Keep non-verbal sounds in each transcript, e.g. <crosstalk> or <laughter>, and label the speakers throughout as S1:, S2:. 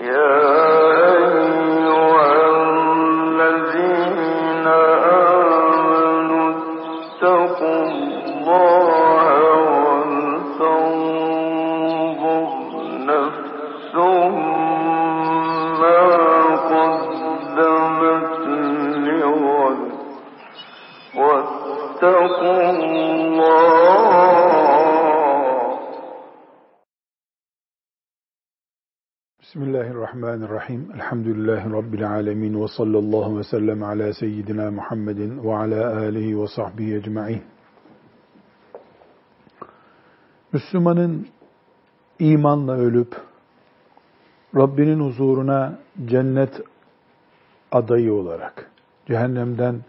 S1: Yeah. Elhamdülillahi Rabbil alemin ve sallallahu ve sellem ala seyyidina Muhammedin ve ala alihi ve sahbihi ecma'in. Müslümanın imanla ölüp Rabbinin huzuruna cennet adayı olarak cehennemden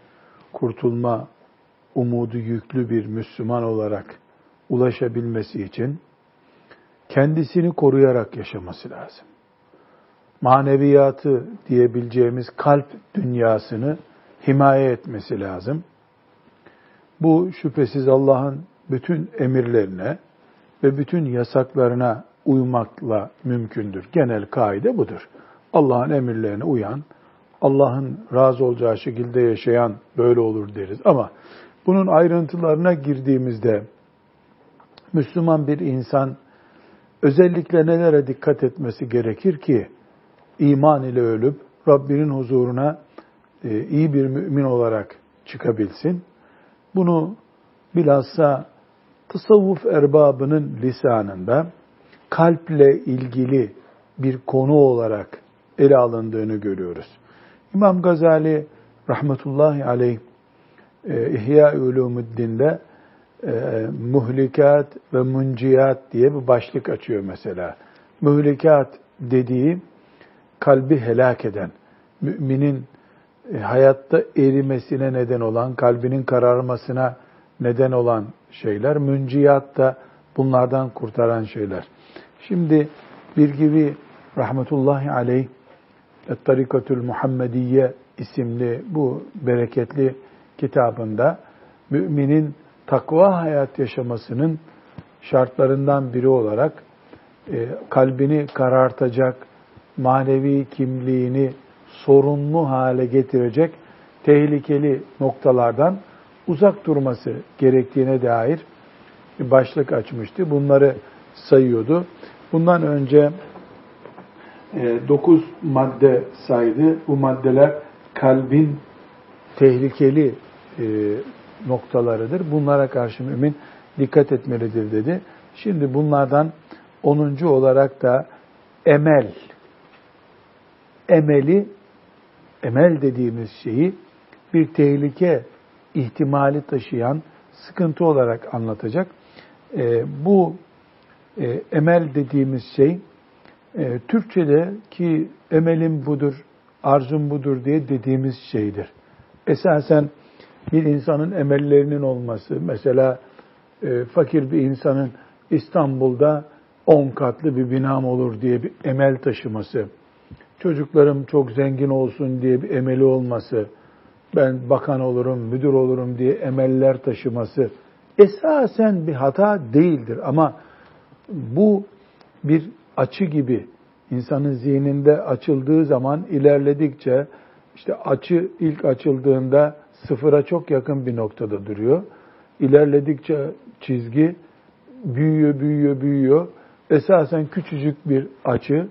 S1: kurtulma umudu yüklü bir Müslüman olarak ulaşabilmesi için kendisini koruyarak yaşaması lazım maneviyatı diyebileceğimiz kalp dünyasını himaye etmesi lazım. Bu şüphesiz Allah'ın bütün emirlerine ve bütün yasaklarına uymakla mümkündür. Genel kaide budur. Allah'ın emirlerine uyan, Allah'ın razı olacağı şekilde yaşayan böyle olur deriz. Ama bunun ayrıntılarına girdiğimizde Müslüman bir insan özellikle nelere dikkat etmesi gerekir ki iman ile ölüp Rabbinin huzuruna e, iyi bir mümin olarak çıkabilsin. Bunu bilhassa tasavvuf erbabının lisanında kalple ilgili bir konu olarak ele alındığını görüyoruz. İmam Gazali rahmetullahi aleyh e, İhya Ulumuddin'de e, muhlikat ve munciyat diye bir başlık açıyor mesela. Muhlikat dediği kalbi helak eden, müminin e, hayatta erimesine neden olan, kalbinin kararmasına neden olan şeyler, münciyat da bunlardan kurtaran şeyler. Şimdi bir gibi rahmetullahi aleyh Tarikatül Muhammediye isimli bu bereketli kitabında müminin takva hayat yaşamasının şartlarından biri olarak e, kalbini karartacak, manevi kimliğini sorunlu hale getirecek tehlikeli noktalardan uzak durması gerektiğine dair bir başlık açmıştı. Bunları sayıyordu. Bundan önce e, dokuz madde saydı. Bu maddeler kalbin tehlikeli e, noktalarıdır. Bunlara karşı mümin dikkat etmelidir dedi. Şimdi bunlardan onuncu olarak da emel emeli, emel dediğimiz şeyi bir tehlike ihtimali taşıyan sıkıntı olarak anlatacak. E, bu e, emel dediğimiz şey e, Türkçe'de ki emelim budur, arzum budur diye dediğimiz şeydir. Esasen bir insanın emellerinin olması, mesela e, fakir bir insanın İstanbul'da on katlı bir binam olur diye bir emel taşıması, çocuklarım çok zengin olsun diye bir emeli olması, ben bakan olurum, müdür olurum diye emeller taşıması esasen bir hata değildir. Ama bu bir açı gibi insanın zihninde açıldığı zaman ilerledikçe işte açı ilk açıldığında sıfıra çok yakın bir noktada duruyor. İlerledikçe çizgi büyüyor, büyüyor, büyüyor. Esasen küçücük bir açı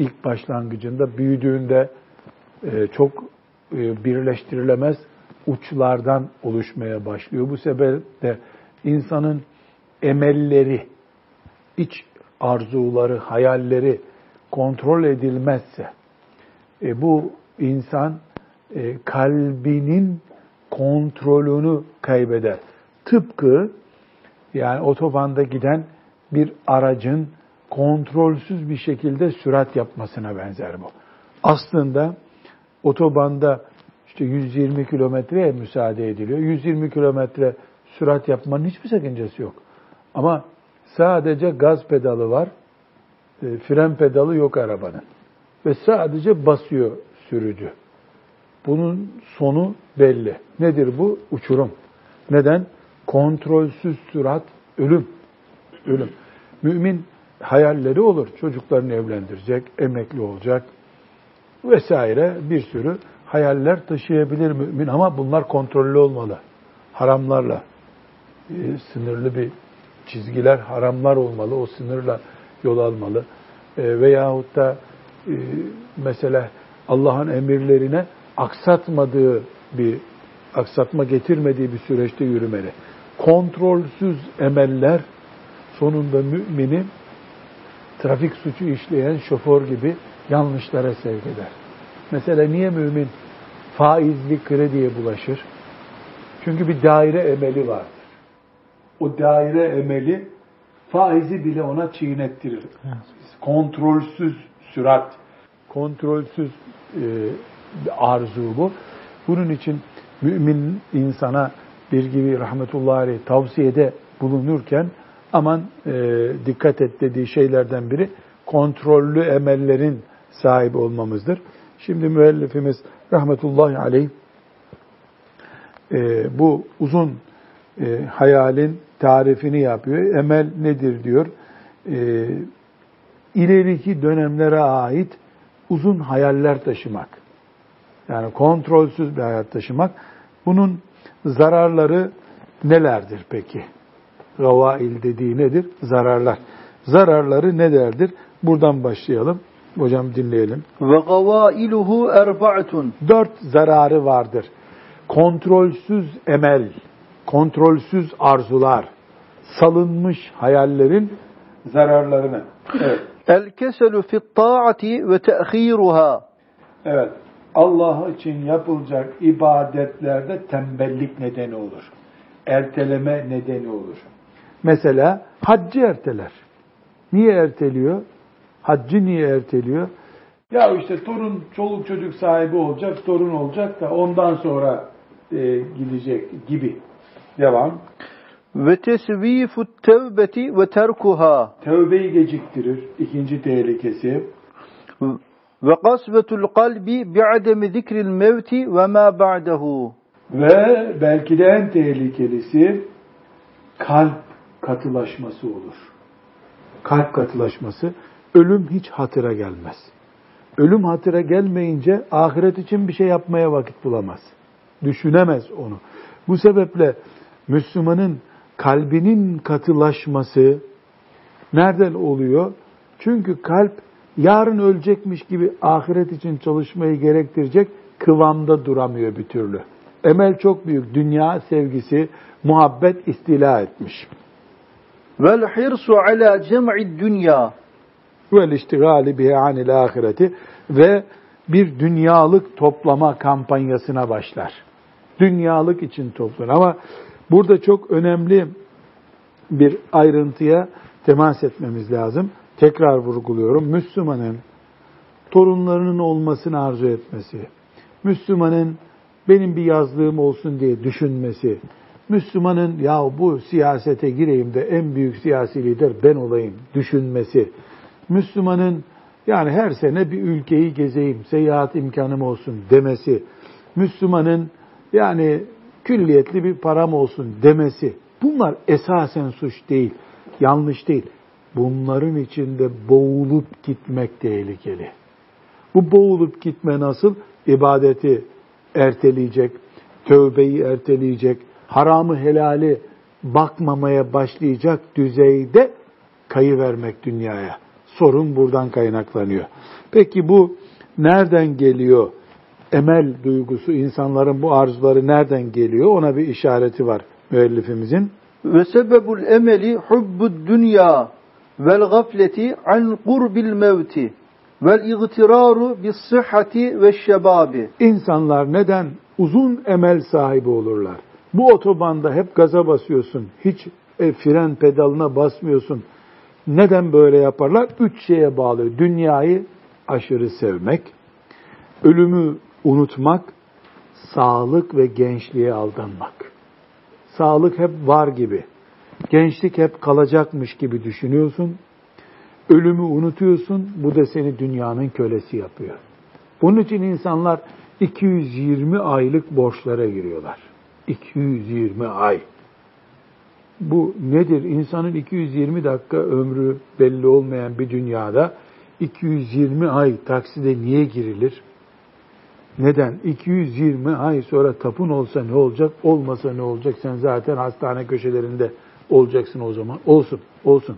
S1: ilk başlangıcında büyüdüğünde e, çok e, birleştirilemez uçlardan oluşmaya başlıyor. Bu sebeple insanın emelleri, iç arzuları, hayalleri kontrol edilmezse e, bu insan kalbinin kontrolünü kaybeder. Tıpkı yani otobanda giden bir aracın kontrolsüz bir şekilde sürat yapmasına benzer bu. Aslında otobanda işte 120 kilometreye müsaade ediliyor. 120 kilometre sürat yapmanın hiçbir sakıncası yok. Ama sadece gaz pedalı var, e, fren pedalı yok arabanın. Ve sadece basıyor sürücü. Bunun sonu belli. Nedir bu? Uçurum. Neden? Kontrolsüz sürat ölüm. Ölüm. Mümin hayalleri olur. Çocuklarını evlendirecek, emekli olacak vesaire bir sürü hayaller taşıyabilir mümin ama bunlar kontrollü olmalı. Haramlarla e, sınırlı bir çizgiler, haramlar olmalı. O sınırla yol almalı. E, veyahut da e, mesela Allah'ın emirlerine aksatmadığı bir aksatma getirmediği bir süreçte yürümeli. Kontrolsüz emeller sonunda mümini trafik suçu işleyen şoför gibi yanlışlara sevk eder. Mesela niye mümin faizli krediye bulaşır? Çünkü bir daire emeli vardır. O daire emeli faizi bile ona çiğnettirir. Kontrolsüz sürat, kontrolsüz e, arzu bu. Bunun için mümin insana bir gibi rahmetullahi aleyh tavsiyede bulunurken aman e, dikkat et dediği şeylerden biri kontrollü emellerin sahibi olmamızdır. Şimdi müellifimiz rahmetullahi aleyh e, bu uzun e, hayalin tarifini yapıyor. Emel nedir diyor. E, ileriki dönemlere ait uzun hayaller taşımak. Yani kontrolsüz bir hayat taşımak. Bunun zararları nelerdir peki? Gavail dediği nedir? Zararlar. Zararları nelerdir? Buradan başlayalım. Hocam dinleyelim.
S2: Ve gavailuhu erba'tun.
S1: Dört zararı vardır. Kontrolsüz emel, kontrolsüz arzular, salınmış hayallerin zararlarını. Evet.
S2: El keselu fit taati ve te'khiruha.
S1: Evet. Allah için yapılacak ibadetlerde tembellik nedeni olur. Erteleme nedeni olur. Mesela haccı erteler. Niye erteliyor? Haccı niye erteliyor? Ya işte torun, çoluk çocuk sahibi olacak, torun olacak da ondan sonra e, gidecek gibi. Devam.
S2: Ve tesvifut tevbeti ve terkuha.
S1: Tevbeyi geciktirir. İkinci tehlikesi.
S2: Ve kasvetul kalbi bi'ademi zikril mevti ve ma ba'dehu.
S1: Ve belki de en tehlikelisi kalp katılaşması olur. Kalp katılaşması. Ölüm hiç hatıra gelmez. Ölüm hatıra gelmeyince ahiret için bir şey yapmaya vakit bulamaz. Düşünemez onu. Bu sebeple Müslümanın kalbinin katılaşması nereden oluyor? Çünkü kalp yarın ölecekmiş gibi ahiret için çalışmayı gerektirecek kıvamda duramıyor bir türlü. Emel çok büyük. Dünya sevgisi, muhabbet istila etmiş.
S2: Vel hirsu ala cem'i dünya.
S1: Vel iştigali bihe anil ahireti ve bir dünyalık toplama kampanyasına başlar. Dünyalık için toplanır. Ama burada çok önemli bir ayrıntıya temas etmemiz lazım. Tekrar vurguluyorum. Müslümanın torunlarının olmasını arzu etmesi, Müslümanın benim bir yazlığım olsun diye düşünmesi, Müslümanın ya bu siyasete gireyim de en büyük siyasi lider ben olayım düşünmesi, Müslümanın yani her sene bir ülkeyi gezeyim, seyahat imkanım olsun demesi, Müslümanın yani külliyetli bir param olsun demesi, bunlar esasen suç değil, yanlış değil. Bunların içinde boğulup gitmek tehlikeli. Bu boğulup gitme nasıl? İbadeti erteleyecek, tövbeyi erteleyecek, haramı helali bakmamaya başlayacak düzeyde kayı vermek dünyaya. Sorun buradan kaynaklanıyor. Peki bu nereden geliyor? Emel duygusu, insanların bu arzuları nereden geliyor? Ona bir işareti var müellifimizin.
S2: Ve sebebul emeli hubbud dünya vel gafleti an kurbil mevti vel igtiraru bis sıhhati ve şebabi.
S1: İnsanlar neden uzun emel sahibi olurlar? Bu otobanda hep gaza basıyorsun, hiç e, fren pedalına basmıyorsun. Neden böyle yaparlar? Üç şeye bağlı. Dünyayı aşırı sevmek, ölümü unutmak, sağlık ve gençliğe aldanmak. Sağlık hep var gibi. Gençlik hep kalacakmış gibi düşünüyorsun. Ölümü unutuyorsun. Bu da seni dünyanın kölesi yapıyor. Bunun için insanlar 220 aylık borçlara giriyorlar. 220 ay. bu nedir? İnsanın 220 dakika ömrü belli olmayan bir dünyada 220 ay takside niye girilir? Neden? 220 ay sonra tapun olsa ne olacak, olmasa ne olacak? Sen zaten hastane köşelerinde olacaksın o zaman. Olsun, olsun.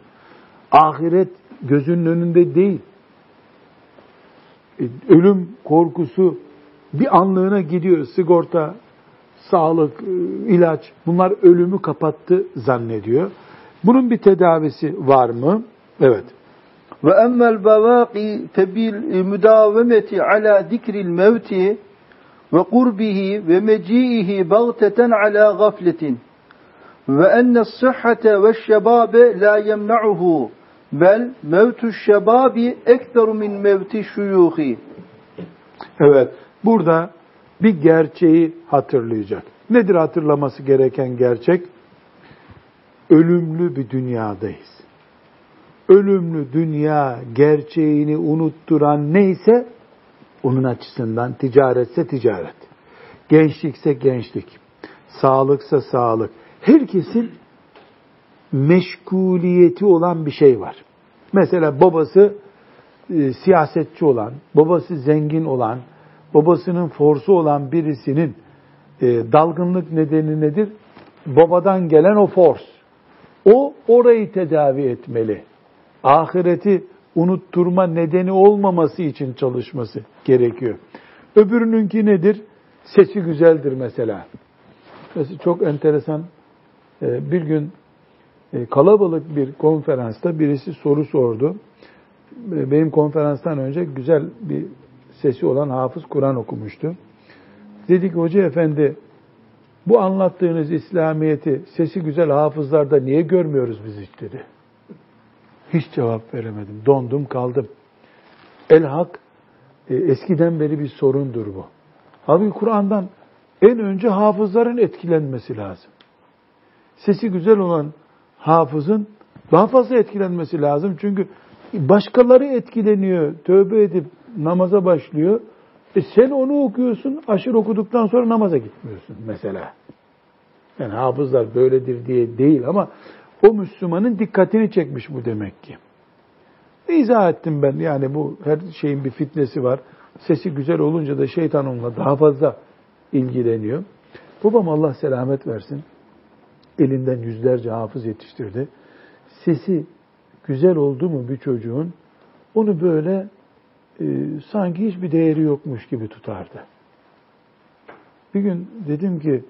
S1: Ahiret gözünün önünde değil. E, ölüm korkusu bir anlığına gidiyor. Sigorta, sağlık, e, ilaç bunlar ölümü kapattı zannediyor. Bunun bir tedavisi var mı? Evet.
S2: Ve emmel bevâki febil müdavemeti ala zikril mevti ve kurbihi ve meci'ihi bagteten ala gafletin ve enne sıhhate ve şebabe la yemna'uhu bel mevtu şebabi ekteru min mevti şuyuhi.
S1: Evet, burada bir gerçeği hatırlayacak. Nedir hatırlaması gereken gerçek? Ölümlü bir dünyadayız. Ölümlü dünya gerçeğini unutturan neyse onun açısından ticaretse ticaret, gençlikse gençlik, sağlıksa sağlık. Herkesin meşguliyeti olan bir şey var. Mesela babası e, siyasetçi olan, babası zengin olan, babasının forsu olan birisinin e, dalgınlık nedeni nedir? Babadan gelen o fors. O orayı tedavi etmeli. Ahireti unutturma nedeni olmaması için çalışması gerekiyor. Öbürününki nedir? Sesi güzeldir mesela. Mesela çok enteresan e, bir gün e, kalabalık bir konferansta birisi soru sordu. E, benim konferanstan önce güzel bir sesi olan hafız Kur'an okumuştu. Dedi ki hoca efendi bu anlattığınız İslamiyet'i sesi güzel hafızlarda niye görmüyoruz biz hiç dedi. Hiç cevap veremedim. Dondum kaldım. El hak e, eskiden beri bir sorundur bu. Halbuki Kur'an'dan en önce hafızların etkilenmesi lazım. Sesi güzel olan hafızın daha fazla etkilenmesi lazım. Çünkü başkaları etkileniyor, tövbe edip namaza başlıyor. E sen onu okuyorsun, aşırı okuduktan sonra namaza gitmiyorsun mesela. Yani hafızlar böyledir diye değil ama o Müslümanın dikkatini çekmiş bu demek ki. İzah ettim ben yani bu her şeyin bir fitnesi var. Sesi güzel olunca da şeytan onunla daha fazla ilgileniyor. Babam Allah selamet versin. Elinden yüzlerce hafız yetiştirdi. Sesi güzel oldu mu bir çocuğun onu böyle e, sanki hiçbir değeri yokmuş gibi tutardı. Bir gün dedim ki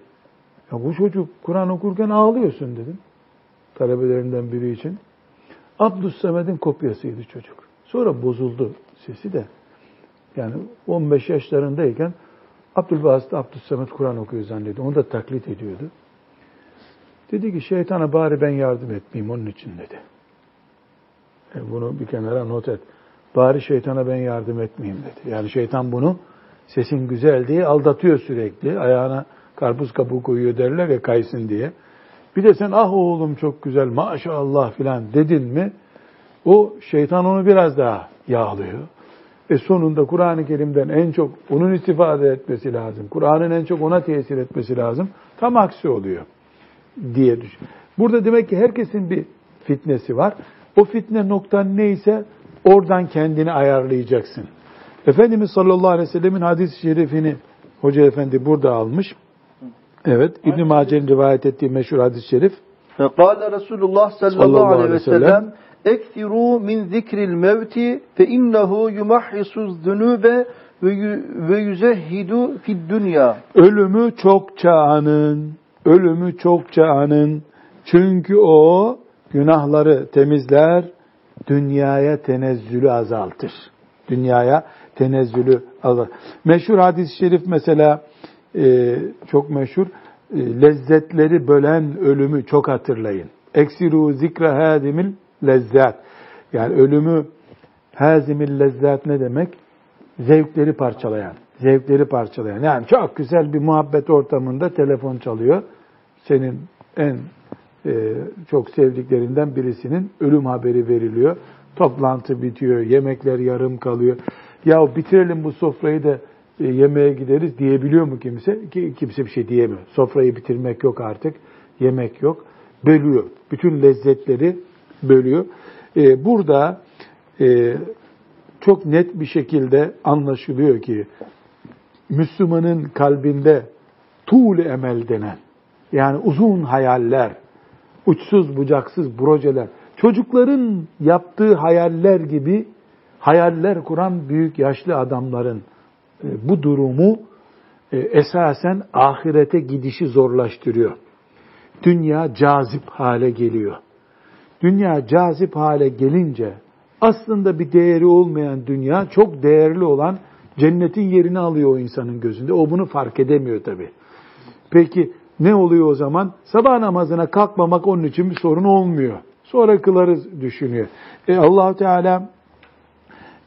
S1: ya bu çocuk Kur'an okurken ağlıyorsun dedim. Talebelerinden biri için. Abdüssamed'in kopyasıydı çocuk. Sonra bozuldu sesi de. Yani 15 yaşlarındayken Abdülbasit Abdüssamed Kur'an okuyor zannediyordu. Onu da taklit ediyordu. Dedi ki şeytana bari ben yardım etmeyeyim onun için dedi. E bunu bir kenara not et. Bari şeytana ben yardım etmeyeyim dedi. Yani şeytan bunu sesin güzel diye aldatıyor sürekli. Ayağına karpuz kabuğu koyuyor derler ya kaysın diye. Bir de sen ah oğlum çok güzel maşallah filan dedin mi o şeytan onu biraz daha yağlıyor. Ve sonunda Kur'an-ı Kerim'den en çok onun istifade etmesi lazım. Kur'an'ın en çok ona tesir etmesi lazım. Tam aksi oluyor diye düşün. Burada demek ki herkesin bir fitnesi var. O fitne noktan neyse oradan kendini ayarlayacaksın. Efendimiz sallallahu aleyhi ve sellemin hadis-i şerifini Hoca Efendi burada almış. Evet, İbn Mace'nin rivayet ettiği meşhur hadis-i şerif.
S2: Kâle Resulullah sallallahu aleyhi ve sellem Ektiru min zikril mevti fe innehu yumahhisuz zunube ve yüzehhidu fid dünya.
S1: Ölümü çokça anın, ölümü çokça anın. Çünkü o günahları temizler, dünyaya tenezzülü azaltır. Dünyaya tenezzülü azaltır. Meşhur hadis-i şerif mesela e, çok meşhur. E, lezzetleri bölen ölümü çok hatırlayın. Eksiru zikra hadimil lezzat. Yani ölümü hazimil lezzat ne demek? Zevkleri parçalayan. Zevkleri parçalayan. Yani çok güzel bir muhabbet ortamında telefon çalıyor. Senin en çok sevdiklerinden birisinin ölüm haberi veriliyor. Toplantı bitiyor, yemekler yarım kalıyor. Ya bitirelim bu sofrayı da e, yemeğe gideriz diyebiliyor mu kimse? Ki, kimse bir şey diyemiyor. Sofrayı bitirmek yok artık, yemek yok. bölüyor. Bütün lezzetleri bölüyor. Ee, burada e, çok net bir şekilde anlaşılıyor ki Müslümanın kalbinde tuğlu emel denen yani uzun hayaller, uçsuz bucaksız projeler, çocukların yaptığı hayaller gibi hayaller kuran büyük yaşlı adamların e, bu durumu e, esasen ahirete gidişi zorlaştırıyor. Dünya cazip hale geliyor. Dünya cazip hale gelince aslında bir değeri olmayan dünya çok değerli olan cennetin yerini alıyor o insanın gözünde. O bunu fark edemiyor tabi. Peki ne oluyor o zaman? Sabah namazına kalkmamak onun için bir sorun olmuyor. Sonra kılarız düşünüyor. E allah Teala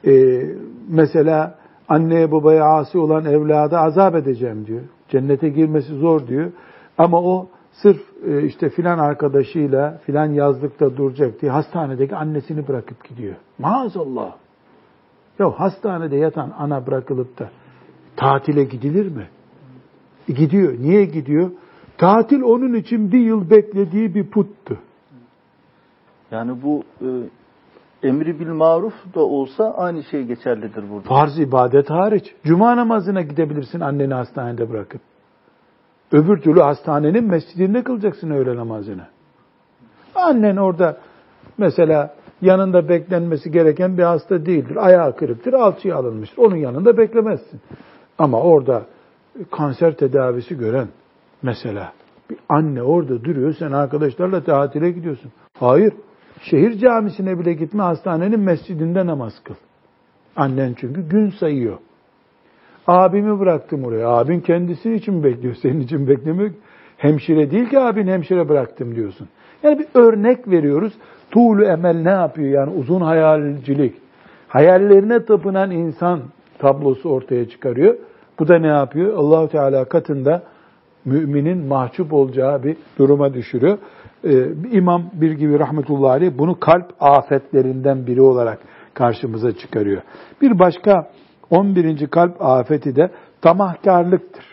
S1: e, mesela anneye babaya asi olan evlada azap edeceğim diyor. Cennete girmesi zor diyor. Ama o sırf e, işte filan arkadaşıyla filan yazlıkta duracak diye hastanedeki annesini bırakıp gidiyor. Maazallah. Ya hastanede yatan ana bırakılıp da tatile gidilir mi? E gidiyor. Niye gidiyor? Tatil onun için bir yıl beklediği bir puttu.
S2: Yani bu e, emri bil maruf da olsa aynı şey geçerlidir burada.
S1: Farz ibadet hariç. Cuma namazına gidebilirsin anneni hastanede bırakıp. Öbür türlü hastanenin mescidinde kılacaksın öğle namazını. Annen orada mesela yanında beklenmesi gereken bir hasta değildir. Ayağı kırıktır, alçıya alınmıştır. Onun yanında beklemezsin. Ama orada kanser tedavisi gören mesela bir anne orada duruyor, sen arkadaşlarla tatile gidiyorsun. Hayır, şehir camisine bile gitme, hastanenin mescidinde namaz kıl. Annen çünkü gün sayıyor. Abimi bıraktım oraya. Abin kendisi için bekliyor, senin için beklemiyor. Hemşire değil ki abin hemşire bıraktım diyorsun. Yani bir örnek veriyoruz. Tuğlu emel ne yapıyor yani uzun hayalcilik. Hayallerine tapınan insan tablosu ortaya çıkarıyor. Bu da ne yapıyor? Allahu Teala katında müminin mahcup olacağı bir duruma düşürüyor. Ee, İmam bir gibi rahmetullahi aleyh bunu kalp afetlerinden biri olarak karşımıza çıkarıyor. Bir başka 11. kalp afeti de tamahkarlıktır.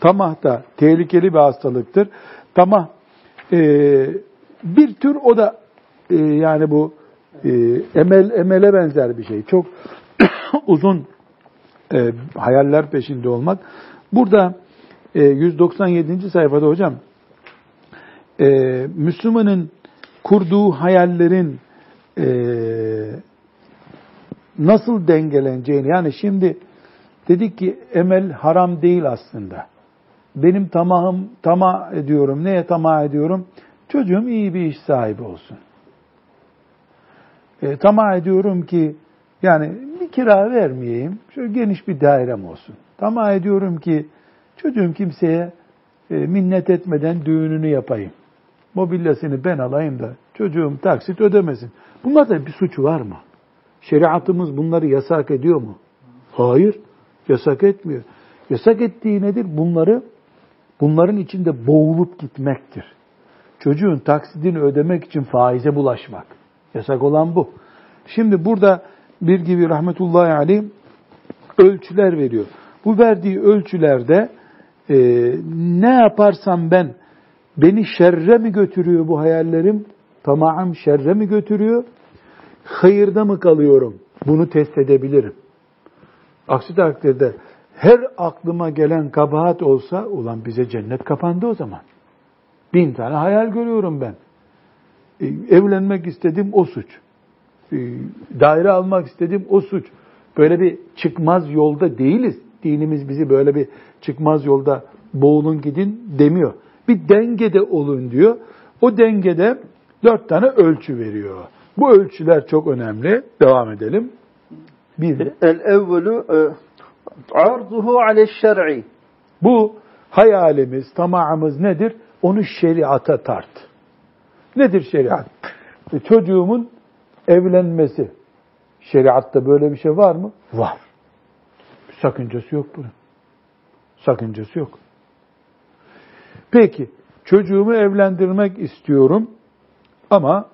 S1: Tamah da tehlikeli bir hastalıktır. Tamah e, bir tür o da e, yani bu e, emel emele benzer bir şey. Çok <coughs> uzun hayaller peşinde olmak. Burada e, 197. sayfada hocam e, Müslümanın kurduğu hayallerin e, nasıl dengeleneceğini yani şimdi dedik ki emel haram değil aslında. Benim tamahım tamah ediyorum. Neye tamah ediyorum? Çocuğum iyi bir iş sahibi olsun. E, tamah ediyorum ki yani bir kira vermeyeyim. Şöyle geniş bir dairem olsun. Tamah ediyorum ki çocuğum kimseye e, minnet etmeden düğününü yapayım. Mobilyasını ben alayım da çocuğum taksit ödemesin. Bunlarda bir suç var mı? Şeriatımız bunları yasak ediyor mu? Hayır, yasak etmiyor. Yasak ettiği nedir? Bunları bunların içinde boğulup gitmektir. Çocuğun taksidini ödemek için faize bulaşmak. Yasak olan bu. Şimdi burada bir gibi rahmetullahi aleyh ölçüler veriyor. Bu verdiği ölçülerde e, ne yaparsam ben beni şerre mi götürüyor bu hayallerim? Tamam şerre mi götürüyor? Hayırda mı kalıyorum? Bunu test edebilirim. Aksi takdirde her aklıma gelen kabahat olsa ulan bize cennet kapandı o zaman. Bin tane hayal görüyorum ben. E, evlenmek istedim o suç. E, daire almak istedim o suç. Böyle bir çıkmaz yolda değiliz. Dinimiz bizi böyle bir çıkmaz yolda boğulun gidin demiyor. Bir dengede olun diyor. O dengede dört tane ölçü veriyor. Bu ölçüler çok önemli. Devam edelim.
S2: Bir. El evvelu e, arzuhu ale şer'i.
S1: Bu hayalimiz, tamamımız nedir? Onu şeriata tart. Nedir şeriat? E, çocuğumun evlenmesi. Şeriatta böyle bir şey var mı? Var. Sakıncası yok bunun. Sakıncası yok. Peki, çocuğumu evlendirmek istiyorum ama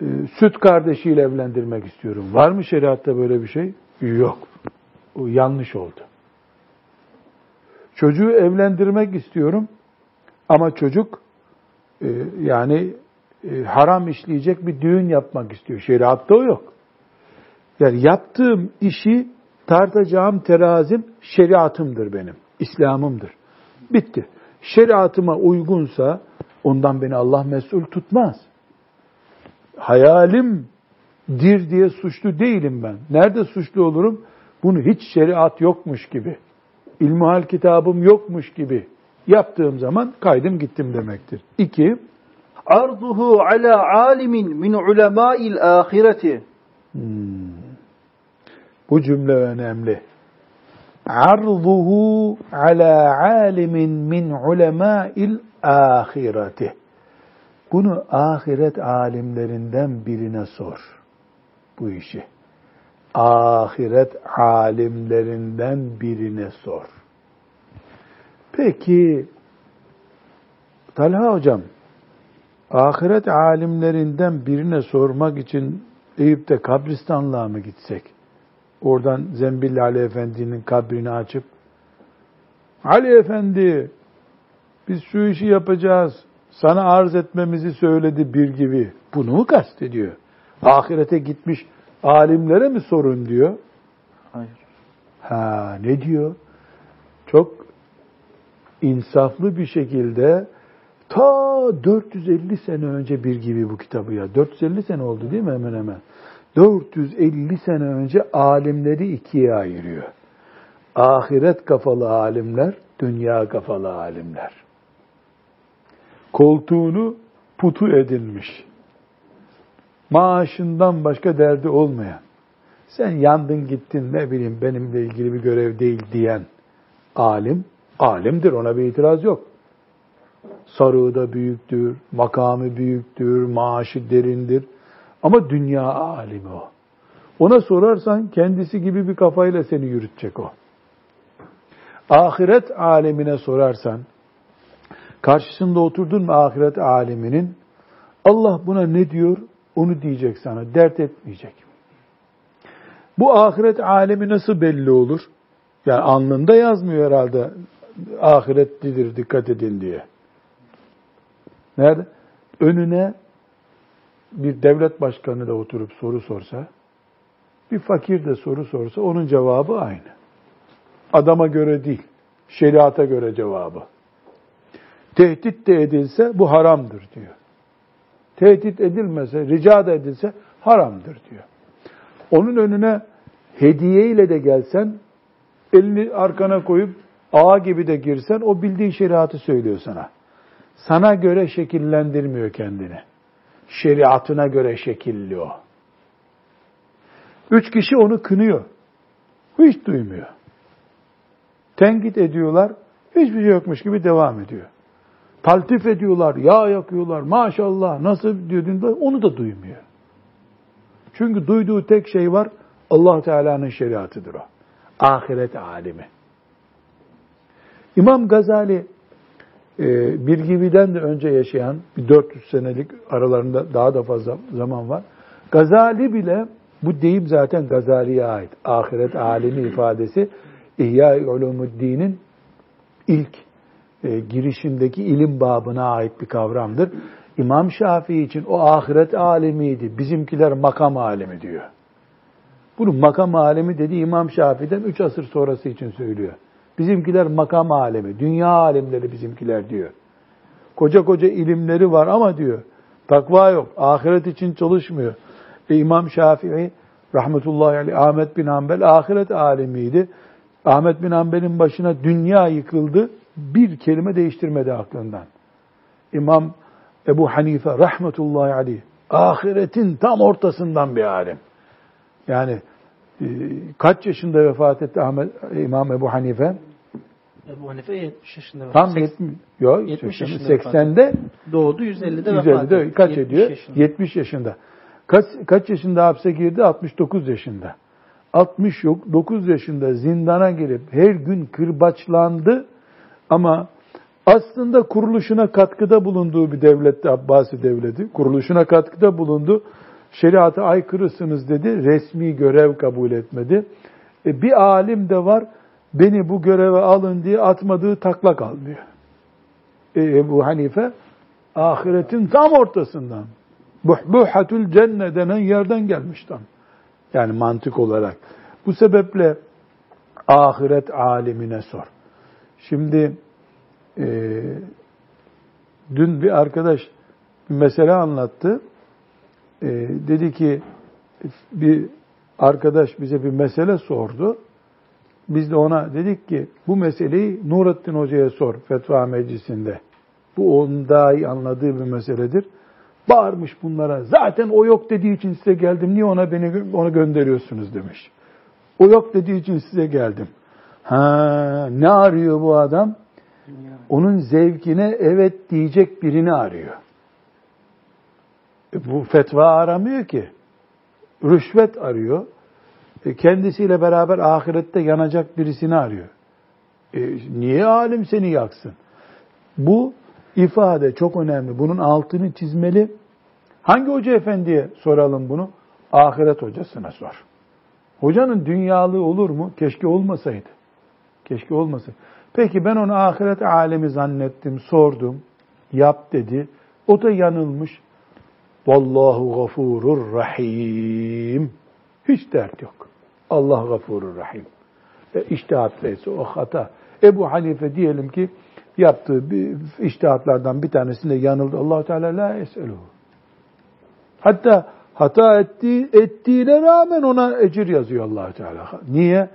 S1: e, süt kardeşiyle evlendirmek istiyorum. Var mı şeriatta böyle bir şey? Yok. O yanlış oldu. Çocuğu evlendirmek istiyorum ama çocuk e, yani e, haram işleyecek bir düğün yapmak istiyor. Şeriatta o yok. Yani yaptığım işi tartacağım terazim şeriatımdır benim. İslam'ımdır. Bitti. Şeriatıma uygunsa ondan beni Allah mesul tutmaz. Hayalim dir diye suçlu değilim ben. Nerede suçlu olurum? Bunu hiç şeriat yokmuş gibi, ilmihal kitabım yokmuş gibi yaptığım zaman kaydım gittim demektir. İki,
S2: arduhu ala alimin min ulemâil ahireti. Hmm.
S1: Bu cümle önemli. Arduhu ala alimin min ulemâil ahireti. Bunu ahiret alimlerinden birine sor bu işi. Ahiret alimlerinden birine sor. Peki Talha hocam ahiret alimlerinden birine sormak için Eyüp'te kabristanlığa mı gitsek? Oradan Zembilli Ali Efendi'nin kabrini açıp Ali Efendi biz şu işi yapacağız. Sana arz etmemizi söyledi bir gibi. Bunu mu kastediyor? Ahirete gitmiş alimlere mi sorun diyor?
S2: Hayır.
S1: Ha ne diyor? Çok insaflı bir şekilde ta 450 sene önce bir gibi bu kitabı ya. 450 sene oldu değil mi hemen hemen? 450 sene önce alimleri ikiye ayırıyor. Ahiret kafalı alimler, dünya kafalı alimler. Koltuğunu putu edinmiş maaşından başka derdi olmayan, sen yandın gittin ne bileyim benimle ilgili bir görev değil diyen alim, alimdir ona bir itiraz yok. Sarığı da büyüktür, makamı büyüktür, maaşı derindir. Ama dünya alimi o. Ona sorarsan kendisi gibi bir kafayla seni yürütecek o. Ahiret alemine sorarsan, karşısında oturdun mu ahiret aleminin, Allah buna ne diyor onu diyecek sana, dert etmeyecek. Bu ahiret alemi nasıl belli olur? Yani alnında yazmıyor herhalde ahiretlidir dikkat edin diye. Nerede? Önüne bir devlet başkanı da oturup soru sorsa, bir fakir de soru sorsa onun cevabı aynı. Adama göre değil, şeriata göre cevabı. Tehdit de edilse bu haramdır diyor tehdit edilmese, rica da edilse haramdır diyor. Onun önüne hediye ile de gelsen, elini arkana koyup ağa gibi de girsen o bildiğin şeriatı söylüyor sana. Sana göre şekillendirmiyor kendini. Şeriatına göre şekilli o. Üç kişi onu kınıyor. Hiç duymuyor. Tenkit ediyorlar. Hiçbir şey yokmuş gibi devam ediyor taltif ediyorlar, yağ yakıyorlar, maşallah nasıl diyor, onu da duymuyor. Çünkü duyduğu tek şey var, allah Teala'nın şeriatıdır o. Ahiret alimi. İmam Gazali, e, bir gibiden de önce yaşayan, bir 400 senelik aralarında daha da fazla zaman var. Gazali bile, bu deyim zaten Gazali'ye ait. Ahiret alimi ifadesi, İhya-i Ulumuddin'in ilk e, girişindeki ilim babına ait bir kavramdır. İmam Şafii için o ahiret alemiydi. Bizimkiler makam alemi diyor. Bunu makam alemi dedi İmam Şafii'den 3 asır sonrası için söylüyor. Bizimkiler makam alemi, dünya alimleri bizimkiler diyor. Koca koca ilimleri var ama diyor, takva yok, ahiret için çalışmıyor. Ve İmam Şafii rahmetullahi aleyh Ahmet bin Hanbel ahiret alemiydi. Ahmet bin Hanbel'in başına dünya yıkıldı bir kelime değiştirmedi aklından. İmam Ebu Hanife rahmetullahi aleyh ahiretin tam ortasından bir alim. Yani e, kaç yaşında vefat etti Ahmet İmam Ebu Hanife?
S3: Ebu Hanife 70 yaşında vefat
S1: Tam 70, yok, 70 yaşında 80'de
S3: doğdu 150'de vefat
S1: etti. kaç 70 ediyor? Yaşında. 70 yaşında. Kaç, kaç yaşında hapse girdi? 69 yaşında. 69 yaşında zindana girip her gün kırbaçlandı ama aslında kuruluşuna katkıda bulunduğu bir devletti Abbasi devleti. Kuruluşuna katkıda bulundu. Şeriata aykırısınız dedi. Resmi görev kabul etmedi. E, bir alim de var. Beni bu göreve alın diye atmadığı takla kalmıyor. E, Ebu Hanife Ahiretin tam ortasından. Buhbuhatul cenne denen yerden gelmiş tam. Yani mantık olarak. Bu sebeple ahiret alimine sor. Şimdi e, dün bir arkadaş bir mesele anlattı. E, dedi ki bir arkadaş bize bir mesele sordu. Biz de ona dedik ki bu meseleyi Nurattin Hoca'ya sor fetva meclisinde. Bu onun daha iyi anladığı bir meseledir. Bağırmış bunlara. Zaten o yok dediği için size geldim. Niye ona beni onu gönderiyorsunuz demiş. O yok dediği için size geldim. Ha, ne arıyor bu adam? Onun zevkine evet diyecek birini arıyor. E, bu fetva aramıyor ki. Rüşvet arıyor. E, kendisiyle beraber ahirette yanacak birisini arıyor. E, niye alim seni yaksın? Bu ifade çok önemli. Bunun altını çizmeli. Hangi hoca efendiye soralım bunu? Ahiret hocasına sor. Hocanın dünyalığı olur mu? Keşke olmasaydı. Keşke olmasaydı. Peki ben onu ahiret alemi zannettim, sordum. Yap dedi. O da yanılmış. Vallahu gafurur rahim. Hiç dert yok. Allah gafurur rahim. E, iştihatlıysa o hata. Ebu Hanife diyelim ki yaptığı bir iştihatlardan bir tanesinde yanıldı. allah Teala la eseluhu. Hatta hata ettiği, ettiğine rağmen ona ecir yazıyor allah Teala. Niye?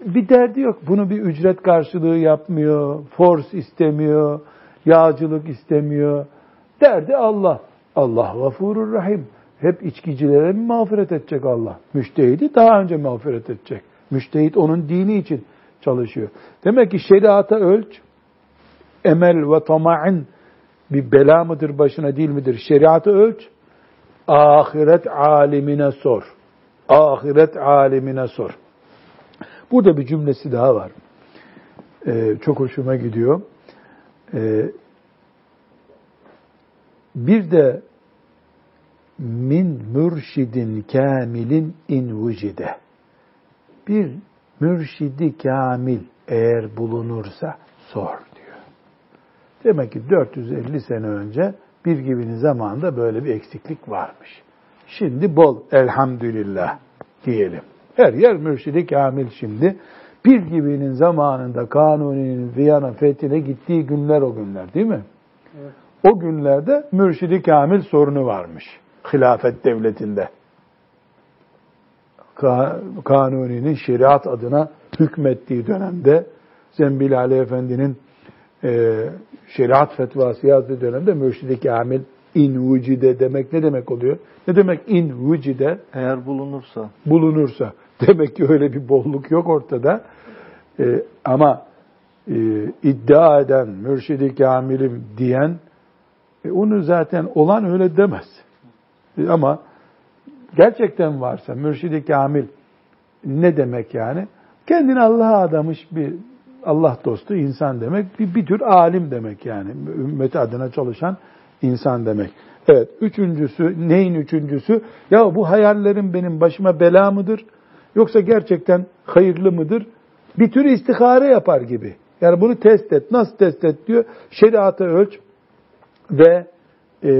S1: Bir derdi yok. Bunu bir ücret karşılığı yapmıyor. Force istemiyor. Yağcılık istemiyor. Derdi Allah. Allah gafurur rahim. Hep içkicilere mi mağfiret edecek Allah? Müştehidi daha önce mağfiret edecek. Müştehit onun dini için çalışıyor. Demek ki şeriata ölç, emel ve tama'in bir bela mıdır başına değil midir? Şeriatı ölç, ahiret alimine sor. Ahiret alimine sor. Burada bir cümlesi daha var. Ee, çok hoşuma gidiyor. Ee, bir de min mürşidin kamilin in vücide. Bir mürşidi kamil eğer bulunursa sor diyor. Demek ki 450 sene önce bir gibinin zamanında böyle bir eksiklik varmış. Şimdi bol elhamdülillah diyelim. Her yer mürşidi kamil şimdi. Bir gibinin zamanında Kanuni'nin Viyana fethine gittiği günler o günler değil mi? Evet. O günlerde mürşidi kamil sorunu varmış. Hilafet devletinde. Kanuni'nin şeriat adına hükmettiği dönemde Zembil Ali Efendi'nin e, şeriat fetvası yazdığı dönemde mürşidi kamil in vücide demek ne demek oluyor? Ne demek in vücide?
S2: Eğer bulunursa.
S1: Bulunursa. <laughs> Demek ki öyle bir bolluk yok ortada. E, ama e, iddia eden, mürşidi kamilim diyen, e, onu zaten olan öyle demez. E, ama gerçekten varsa mürşidi kamil ne demek yani? Kendini Allah'a adamış bir Allah dostu insan demek. Bir, bir tür alim demek yani. Ümmet adına çalışan insan demek. Evet, üçüncüsü, neyin üçüncüsü? Ya bu hayallerim benim başıma bela mıdır? Yoksa gerçekten hayırlı mıdır? Bir tür istihare yapar gibi. Yani bunu test et. Nasıl test et diyor? Şeriatı ölç ve e,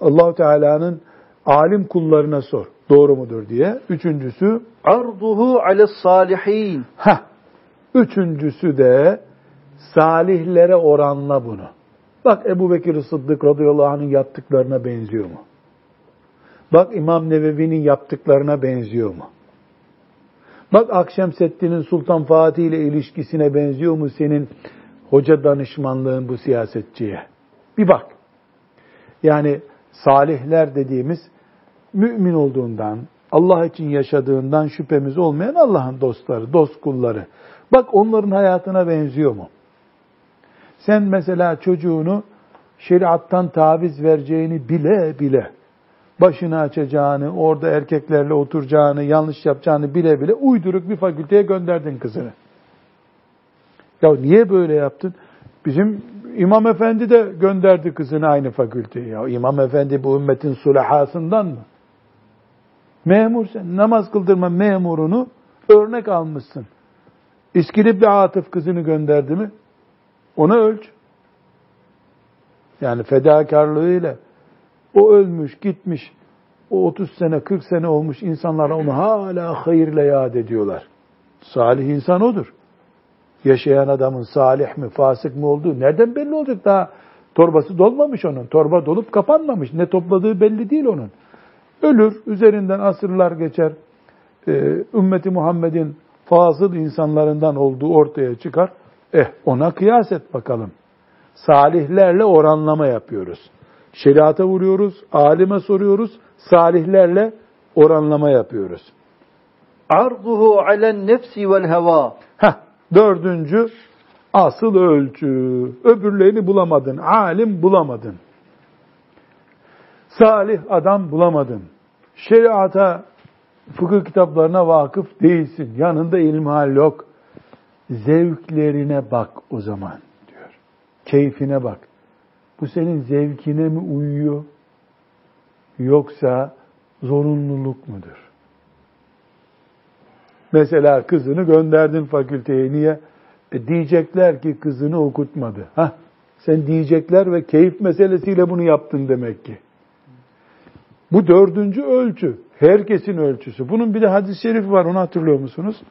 S1: Allahu Teala'nın alim kullarına sor. Doğru mudur diye. Üçüncüsü
S2: arduhu ale salihin.
S1: Ha. Üçüncüsü de salihlere oranla bunu. Bak Ebu Bekir Sıddık radıyallahu anh'ın yaptıklarına benziyor mu? Bak İmam Nevevi'nin yaptıklarına benziyor mu? Bak Akşemseddin'in Sultan Fatih ile ilişkisine benziyor mu senin hoca danışmanlığın bu siyasetçiye? Bir bak. Yani salihler dediğimiz mümin olduğundan, Allah için yaşadığından şüphemiz olmayan Allah'ın dostları, dost kulları. Bak onların hayatına benziyor mu? Sen mesela çocuğunu şeriattan taviz vereceğini bile bile başını açacağını, orada erkeklerle oturacağını, yanlış yapacağını bile bile uyduruk bir fakülteye gönderdin kızını. Ya niye böyle yaptın? Bizim İmam Efendi de gönderdi kızını aynı fakülteye. Ya İmam Efendi bu ümmetin sulahasından mı? Memur sen namaz kıldırma memurunu örnek almışsın. İskilip bir Atıf kızını gönderdi mi? Ona ölç. Yani fedakarlığıyla o ölmüş, gitmiş, o 30 sene, 40 sene olmuş insanlar onu hala hayırla yad ediyorlar. Salih insan odur. Yaşayan adamın salih mi, fasık mı olduğu nereden belli olacak daha? Torbası dolmamış onun. Torba dolup kapanmamış. Ne topladığı belli değil onun. Ölür, üzerinden asırlar geçer. Ee, ümmeti Muhammed'in fazıl insanlarından olduğu ortaya çıkar. Eh ona kıyas et bakalım. Salihlerle oranlama yapıyoruz. Şeriata vuruyoruz, alime soruyoruz, salihlerle oranlama yapıyoruz.
S2: Arduhu alen nefsi vel heva.
S1: Heh, dördüncü asıl ölçü. Öbürlerini bulamadın, alim bulamadın. Salih adam bulamadın. Şeriata, fıkıh kitaplarına vakıf değilsin. Yanında ilmihal yok. Zevklerine bak o zaman diyor. Keyfine bak. Bu senin zevkine mi uyuyor? Yoksa zorunluluk mudur? Mesela kızını gönderdin fakülteye. Niye? E diyecekler ki kızını okutmadı. Ha? Sen diyecekler ve keyif meselesiyle bunu yaptın demek ki. Bu dördüncü ölçü. Herkesin ölçüsü. Bunun bir de hadis-i şerifi var. Onu hatırlıyor musunuz?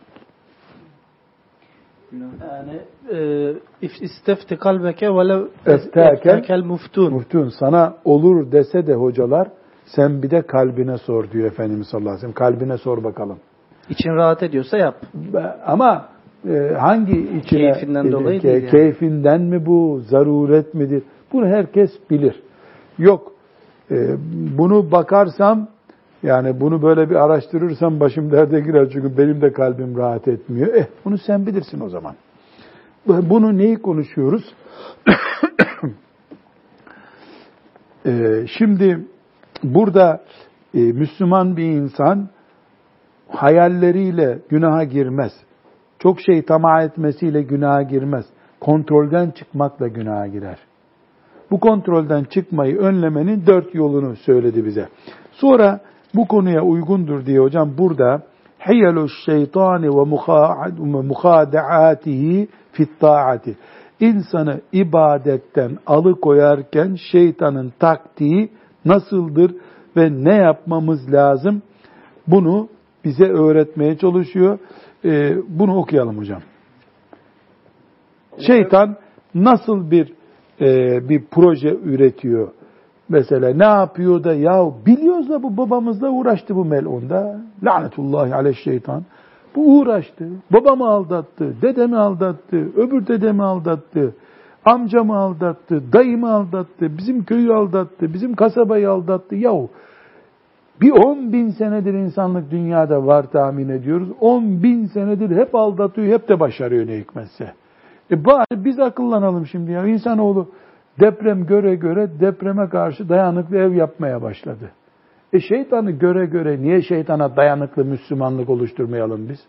S3: Yani e, istefti kalbeke velev
S1: eftekel
S3: muftun.
S1: Muftun. Sana olur dese de hocalar sen bir de kalbine sor diyor Efendimiz sallallahu aleyhi ve sellem. Kalbine sor bakalım.
S3: İçin rahat ediyorsa yap.
S1: Ama e, hangi içine?
S3: Keyfinden
S1: e,
S3: dolayı değil yani.
S1: Keyfinden mi bu? Zaruret midir? Bunu herkes bilir. Yok. E, bunu bakarsam yani bunu böyle bir araştırırsam başım derde girer çünkü benim de kalbim rahat etmiyor. Eh bunu sen bilirsin o zaman. Bunu neyi konuşuyoruz? ee, <coughs> şimdi burada e, Müslüman bir insan hayalleriyle günaha girmez. Çok şey tamah etmesiyle günaha girmez. Kontrolden çıkmakla günaha girer. Bu kontrolden çıkmayı önlemenin dört yolunu söyledi bize. Sonra bu konuya uygundur diye hocam burada hiyelu şeytani ve muhadaatihi fit taati. İnsanı ibadetten alıkoyarken şeytanın taktiği nasıldır ve ne yapmamız lazım? Bunu bize öğretmeye çalışıyor. Ee, bunu okuyalım hocam. Şeytan nasıl bir e, bir proje üretiyor? Mesela ne yapıyor da ya biliyoruz da bu babamızla uğraştı bu melunda. Lanetullahi aleyh şeytan. Bu uğraştı. Babamı aldattı, dedemi aldattı, öbür dedemi aldattı, amcamı aldattı, dayımı aldattı, bizim köyü aldattı, bizim kasabayı aldattı. Yahu bir on bin senedir insanlık dünyada var tahmin ediyoruz. On bin senedir hep aldatıyor, hep de başarıyor ne hikmetse. E bari biz akıllanalım şimdi ya. İnsanoğlu Deprem göre göre depreme karşı dayanıklı ev yapmaya başladı. E şeytanı göre göre niye şeytana dayanıklı Müslümanlık oluşturmayalım biz?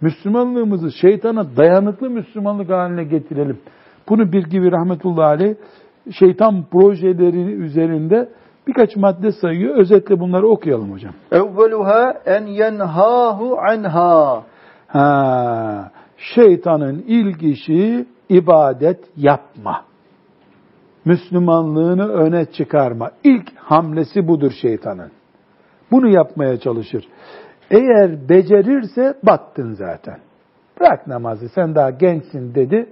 S1: Müslümanlığımızı şeytana dayanıklı Müslümanlık haline getirelim. Bunu bir gibi rahmetullahi aleyh şeytan projeleri üzerinde birkaç madde sayıyor. Özetle bunları okuyalım hocam.
S2: Evveluha en yenhahu anha.
S1: Ha, şeytanın ilk işi ibadet yapma. Müslümanlığını öne çıkarma. İlk hamlesi budur şeytanın. Bunu yapmaya çalışır. Eğer becerirse battın zaten. Bırak namazı sen daha gençsin dedi.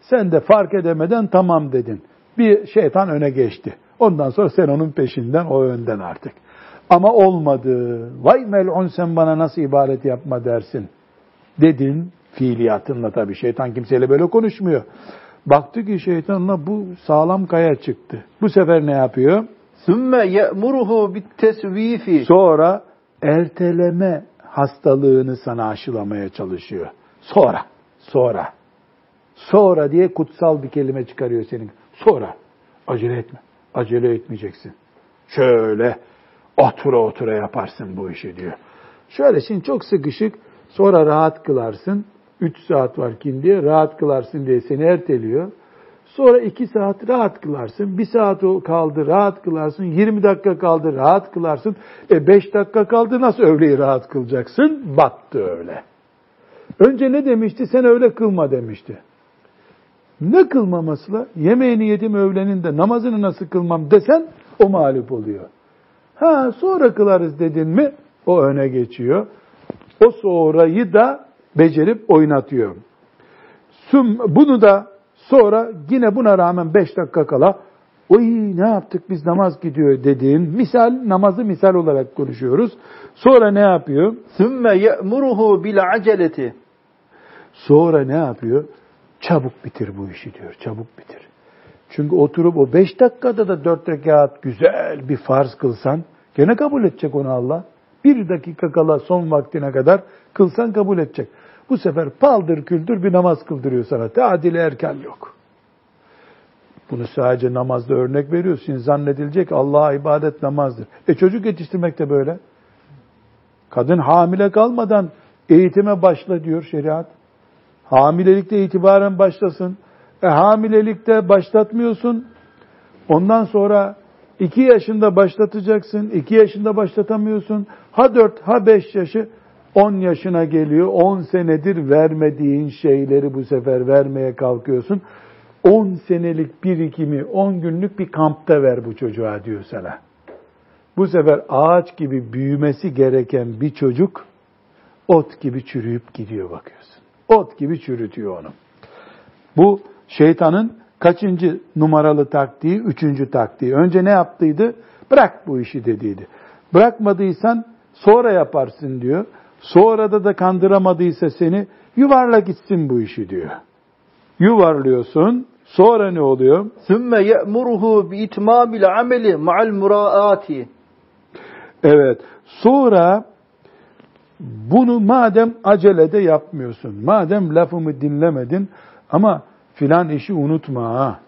S1: Sen de fark edemeden tamam dedin. Bir şeytan öne geçti. Ondan sonra sen onun peşinden o önden artık. Ama olmadı. Vay mel'un sen bana nasıl ibaret yapma dersin. Dedin fiiliyatınla tabii. Şeytan kimseyle böyle konuşmuyor. Baktı ki şeytanla bu sağlam kaya çıktı. Bu sefer ne yapıyor?
S2: Sümme ye'muruhu bittesvifi.
S1: Sonra erteleme hastalığını sana aşılamaya çalışıyor. Sonra, sonra. Sonra diye kutsal bir kelime çıkarıyor senin. Sonra. Acele etme. Acele etmeyeceksin. Şöyle otura otura yaparsın bu işi diyor. Şöyle şimdi çok sıkışık sonra rahat kılarsın. 3 saat var diye rahat kılarsın diye seni erteliyor. Sonra 2 saat rahat kılarsın. 1 saat kaldı rahat kılarsın. 20 dakika kaldı rahat kılarsın. E 5 dakika kaldı nasıl öğleyi rahat kılacaksın? Battı öyle. Önce ne demişti? Sen öyle kılma demişti. Ne kılmamasıyla yemeğini yedim öğleninde namazını nasıl kılmam desen o mağlup oluyor. Ha sonra kılarız dedin mi o öne geçiyor. O sonrayı da becerip oynatıyor. Bunu da sonra yine buna rağmen beş dakika kala oy ne yaptık biz namaz gidiyor dediğin misal namazı misal olarak konuşuyoruz. Sonra ne yapıyor?
S2: Sümme ye'muruhu bil aceleti.
S1: Sonra ne yapıyor? Çabuk bitir bu işi diyor. Çabuk bitir. Çünkü oturup o beş dakikada da dört rekat güzel bir farz kılsan gene kabul edecek onu Allah. Bir dakika kala son vaktine kadar kılsan kabul edecek. Bu sefer paldır küldür bir namaz kıldırıyor sana. Teadili erken yok. Bunu sadece namazda örnek veriyorsun. Zannedilecek Allah'a ibadet namazdır. E çocuk yetiştirmek de böyle. Kadın hamile kalmadan eğitime başla diyor şeriat. Hamilelikte itibaren başlasın. E hamilelikte başlatmıyorsun. Ondan sonra iki yaşında başlatacaksın. iki yaşında başlatamıyorsun. Ha dört ha beş yaşı 10 yaşına geliyor. 10 senedir vermediğin şeyleri bu sefer vermeye kalkıyorsun. 10 senelik birikimi 10 günlük bir kampta ver bu çocuğa diyor sana. Bu sefer ağaç gibi büyümesi gereken bir çocuk ot gibi çürüyüp gidiyor bakıyorsun. Ot gibi çürütüyor onu. Bu şeytanın kaçıncı numaralı taktiği? Üçüncü taktiği. Önce ne yaptıydı? Bırak bu işi dediydi. Bırakmadıysan sonra yaparsın diyor. Sonra da da kandıramadıysa seni yuvarla gitsin bu işi diyor. Yuvarlıyorsun. Sonra ne oluyor?
S2: Sümme ye'muruhu bi itmamil ameli ma'al muraati.
S1: Evet. Sonra bunu madem acelede yapmıyorsun, madem lafımı dinlemedin ama filan işi unutma ha.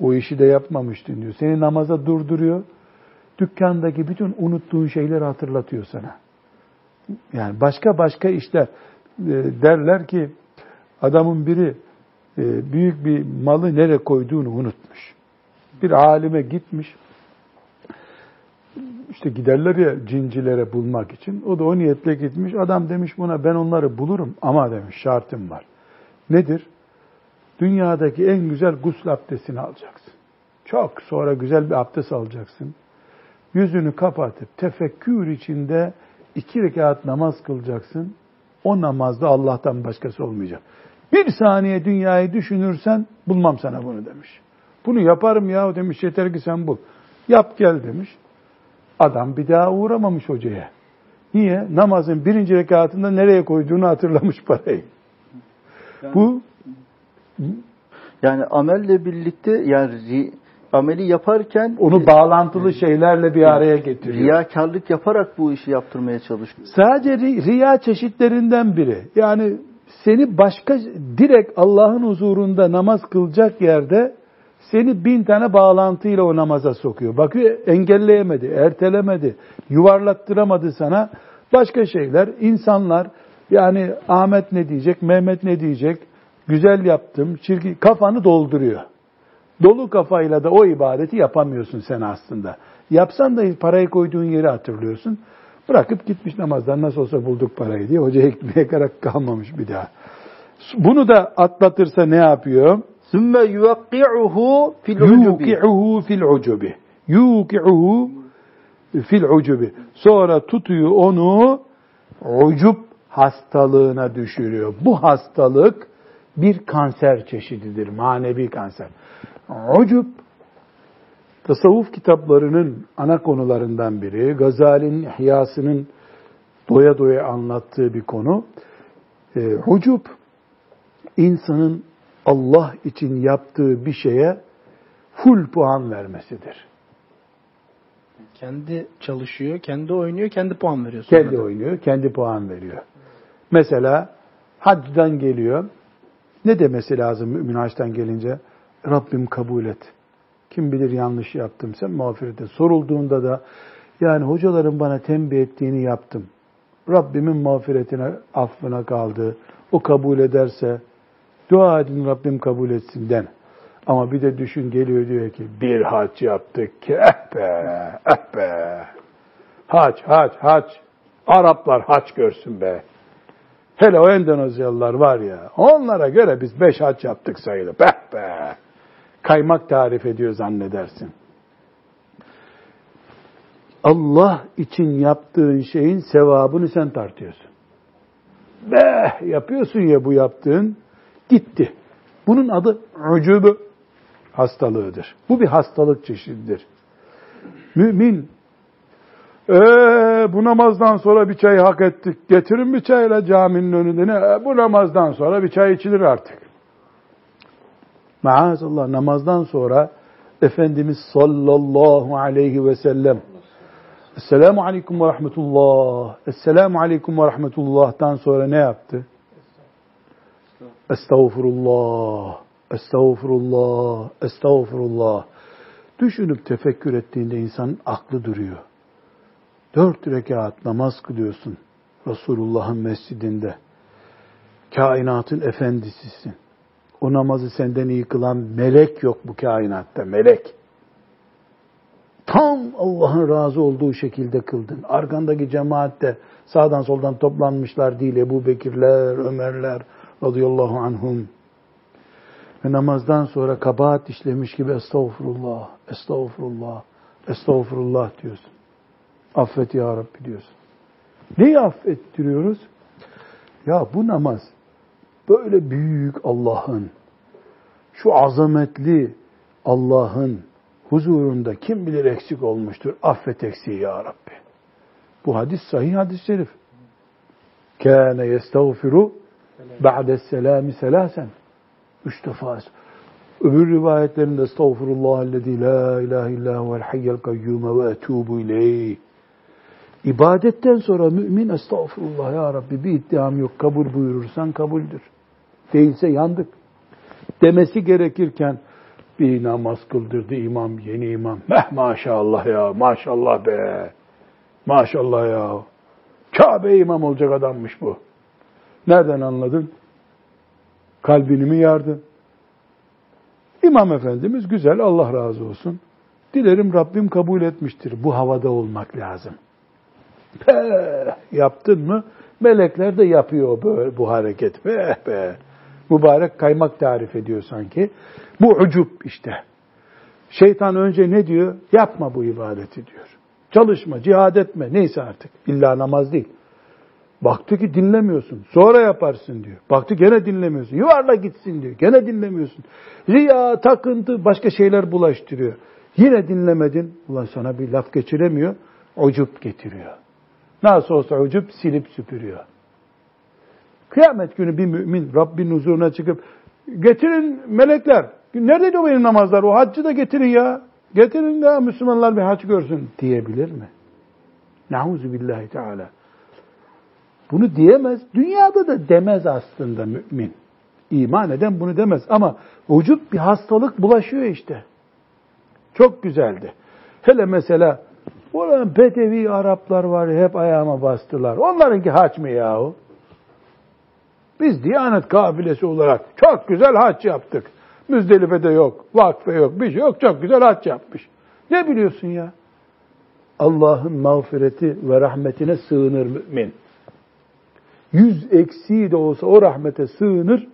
S1: O işi de yapmamıştın diyor. Seni namaza durduruyor. Dükkandaki bütün unuttuğun şeyleri hatırlatıyor sana. Yani başka başka işler e, derler ki adamın biri e, büyük bir malı nereye koyduğunu unutmuş. Bir alime gitmiş. İşte giderler ya cincilere bulmak için. O da o niyetle gitmiş. Adam demiş buna ben onları bulurum ama demiş şartım var. Nedir? Dünyadaki en güzel gusül abdestini alacaksın. Çok sonra güzel bir abdest alacaksın. Yüzünü kapatıp tefekkür içinde iki rekat namaz kılacaksın. O namazda Allah'tan başkası olmayacak. Bir saniye dünyayı düşünürsen bulmam sana bunu demiş. Bunu yaparım ya demiş yeter ki sen bul. Yap gel demiş. Adam bir daha uğramamış hocaya. Niye? Namazın birinci rekatında nereye koyduğunu hatırlamış parayı. Yani, Bu
S2: yani amelle birlikte yani ameli yaparken
S1: onu bağlantılı şeylerle bir araya getiriyor.
S2: Riyakarlık yaparak bu işi yaptırmaya çalışıyor.
S1: Sadece riya çeşitlerinden biri. Yani seni başka direkt Allah'ın huzurunda namaz kılacak yerde seni bin tane bağlantıyla o namaza sokuyor. Bakıyor engelleyemedi, ertelemedi, yuvarlattıramadı sana. Başka şeyler, insanlar yani Ahmet ne diyecek, Mehmet ne diyecek, güzel yaptım, çirkin, kafanı dolduruyor. Dolu kafayla da o ibadeti yapamıyorsun sen aslında. Yapsan da parayı koyduğun yeri hatırlıyorsun. Bırakıp gitmiş namazdan nasıl olsa bulduk parayı diye hoca ekmeğe <laughs> karak kalmamış bir daha. Bunu da atlatırsa ne yapıyor?
S2: Sümme yuvakki'uhu fil ucubi.
S1: Yuki'uhu fil ucubi. Yuki'uhu fil ucubi. Sonra tutuyor onu ucub hastalığına düşürüyor. Bu hastalık bir kanser çeşididir. Manevi kanser. Ucub tasavvuf kitaplarının ana konularından biri. Gazali'nin ihyasının doya doya anlattığı bir konu. E, ucub insanın Allah için yaptığı bir şeye full puan vermesidir.
S3: Kendi çalışıyor, kendi oynuyor, kendi puan veriyor.
S1: Sonra kendi da. oynuyor, kendi puan veriyor. Mesela hacdan geliyor. Ne demesi lazım mümin haçtan gelince? Rabbim kabul et. Kim bilir yanlış yaptım sen mağfiret et. Sorulduğunda da yani hocaların bana tembih ettiğini yaptım. Rabbimin mağfiretine, affına kaldı. O kabul ederse dua edin Rabbim kabul etsin den. Ama bir de düşün geliyor diyor ki bir hac yaptık ki eh be, eh be. Hac, hac, hac. Araplar hac görsün be. Hele o Endonezyalılar var ya, onlara göre biz beş haç yaptık sayılı. Beh be! Kaymak tarif ediyor zannedersin. Allah için yaptığın şeyin sevabını sen tartıyorsun. Be yapıyorsun ya bu yaptığın gitti. Bunun adı ucubu hastalığıdır. Bu bir hastalık çeşididir. Mümin ee, bu namazdan sonra bir çay hak ettik. Getirin bir çayla caminin önünde. E, bu namazdan sonra bir çay içilir artık. Maazallah namazdan sonra Efendimiz sallallahu aleyhi ve sellem Esselamu aleyküm ve rahmetullah. Esselamu aleyküm ve rahmetullah'tan sonra ne yaptı? Estağfurullah. Estağfurullah. Estağfurullah. Düşünüp tefekkür ettiğinde insanın aklı duruyor. Dört rekat namaz kılıyorsun Resulullah'ın mescidinde. Kainatın efendisisin. O namazı senden iyi kılan melek yok bu kainatta, melek. Tam Allah'ın razı olduğu şekilde kıldın. Arkandaki cemaat de sağdan soldan toplanmışlar değil. Ebu Bekirler, Ömerler radıyallahu anhum. Ve namazdan sonra kabahat işlemiş gibi estağfurullah, estağfurullah, estağfurullah diyorsun. Affet ya Rabbi diyorsun. Neyi affettiriyoruz? Ya bu namaz böyle büyük Allah'ın, şu azametli Allah'ın huzurunda kim bilir eksik olmuştur. Affet eksiği ya Rabbi. Bu hadis sahih hadis-i şerif. Kâne yestağfiru ba'de selâmi selâsen. Üç defa. Öbür rivayetlerinde estağfurullah ellezî la ilahe illa huvel hayyel kayyume ve etûbu ileyh. İbadetten sonra mümin estağfurullah ya Rabbi bir iddiam yok kabul buyurursan kabuldür. Değilse yandık. Demesi gerekirken bir namaz kıldırdı imam, yeni imam. Meh maşallah ya, maşallah be. Maşallah ya. Kabe imam olacak adammış bu. Nereden anladın? Kalbini mi yardın? İmam Efendimiz güzel, Allah razı olsun. Dilerim Rabbim kabul etmiştir. Bu havada olmak lazım. Be, yaptın mı? Melekler de yapıyor böyle bu hareket. Be be. Mübarek kaymak tarif ediyor sanki. Bu ucup işte. Şeytan önce ne diyor? Yapma bu ibadeti diyor. Çalışma, cihad etme. Neyse artık. İlla namaz değil. Baktı ki dinlemiyorsun. Sonra yaparsın diyor. Baktı gene dinlemiyorsun. Yuvarla gitsin diyor. Gene dinlemiyorsun. Riya, takıntı, başka şeyler bulaştırıyor. Yine dinlemedin. Ulan sana bir laf geçiremiyor. Ucup getiriyor. Nasıl olsa ucup silip süpürüyor. Kıyamet günü bir mümin Rabbin huzuruna çıkıp getirin melekler. Neredeydi o benim namazlar? O haccı da getirin ya. Getirin ya Müslümanlar bir hac görsün diyebilir mi? Nauzu billahi teala. Bunu diyemez. Dünyada da demez aslında mümin. İman eden bunu demez. Ama vücut bir hastalık bulaşıyor işte. Çok güzeldi. Hele mesela Oranın Bedevi Araplar var hep ayağıma bastılar. Onlarınki haç mı yahu? Biz Diyanet kabilesi olarak çok güzel haç yaptık. Müzdelife'de yok, vakfe yok, bir şey yok. Çok güzel haç yapmış. Ne biliyorsun ya? Allah'ın mağfireti ve rahmetine sığınır mümin. Yüz eksiği de olsa o rahmete sığınır.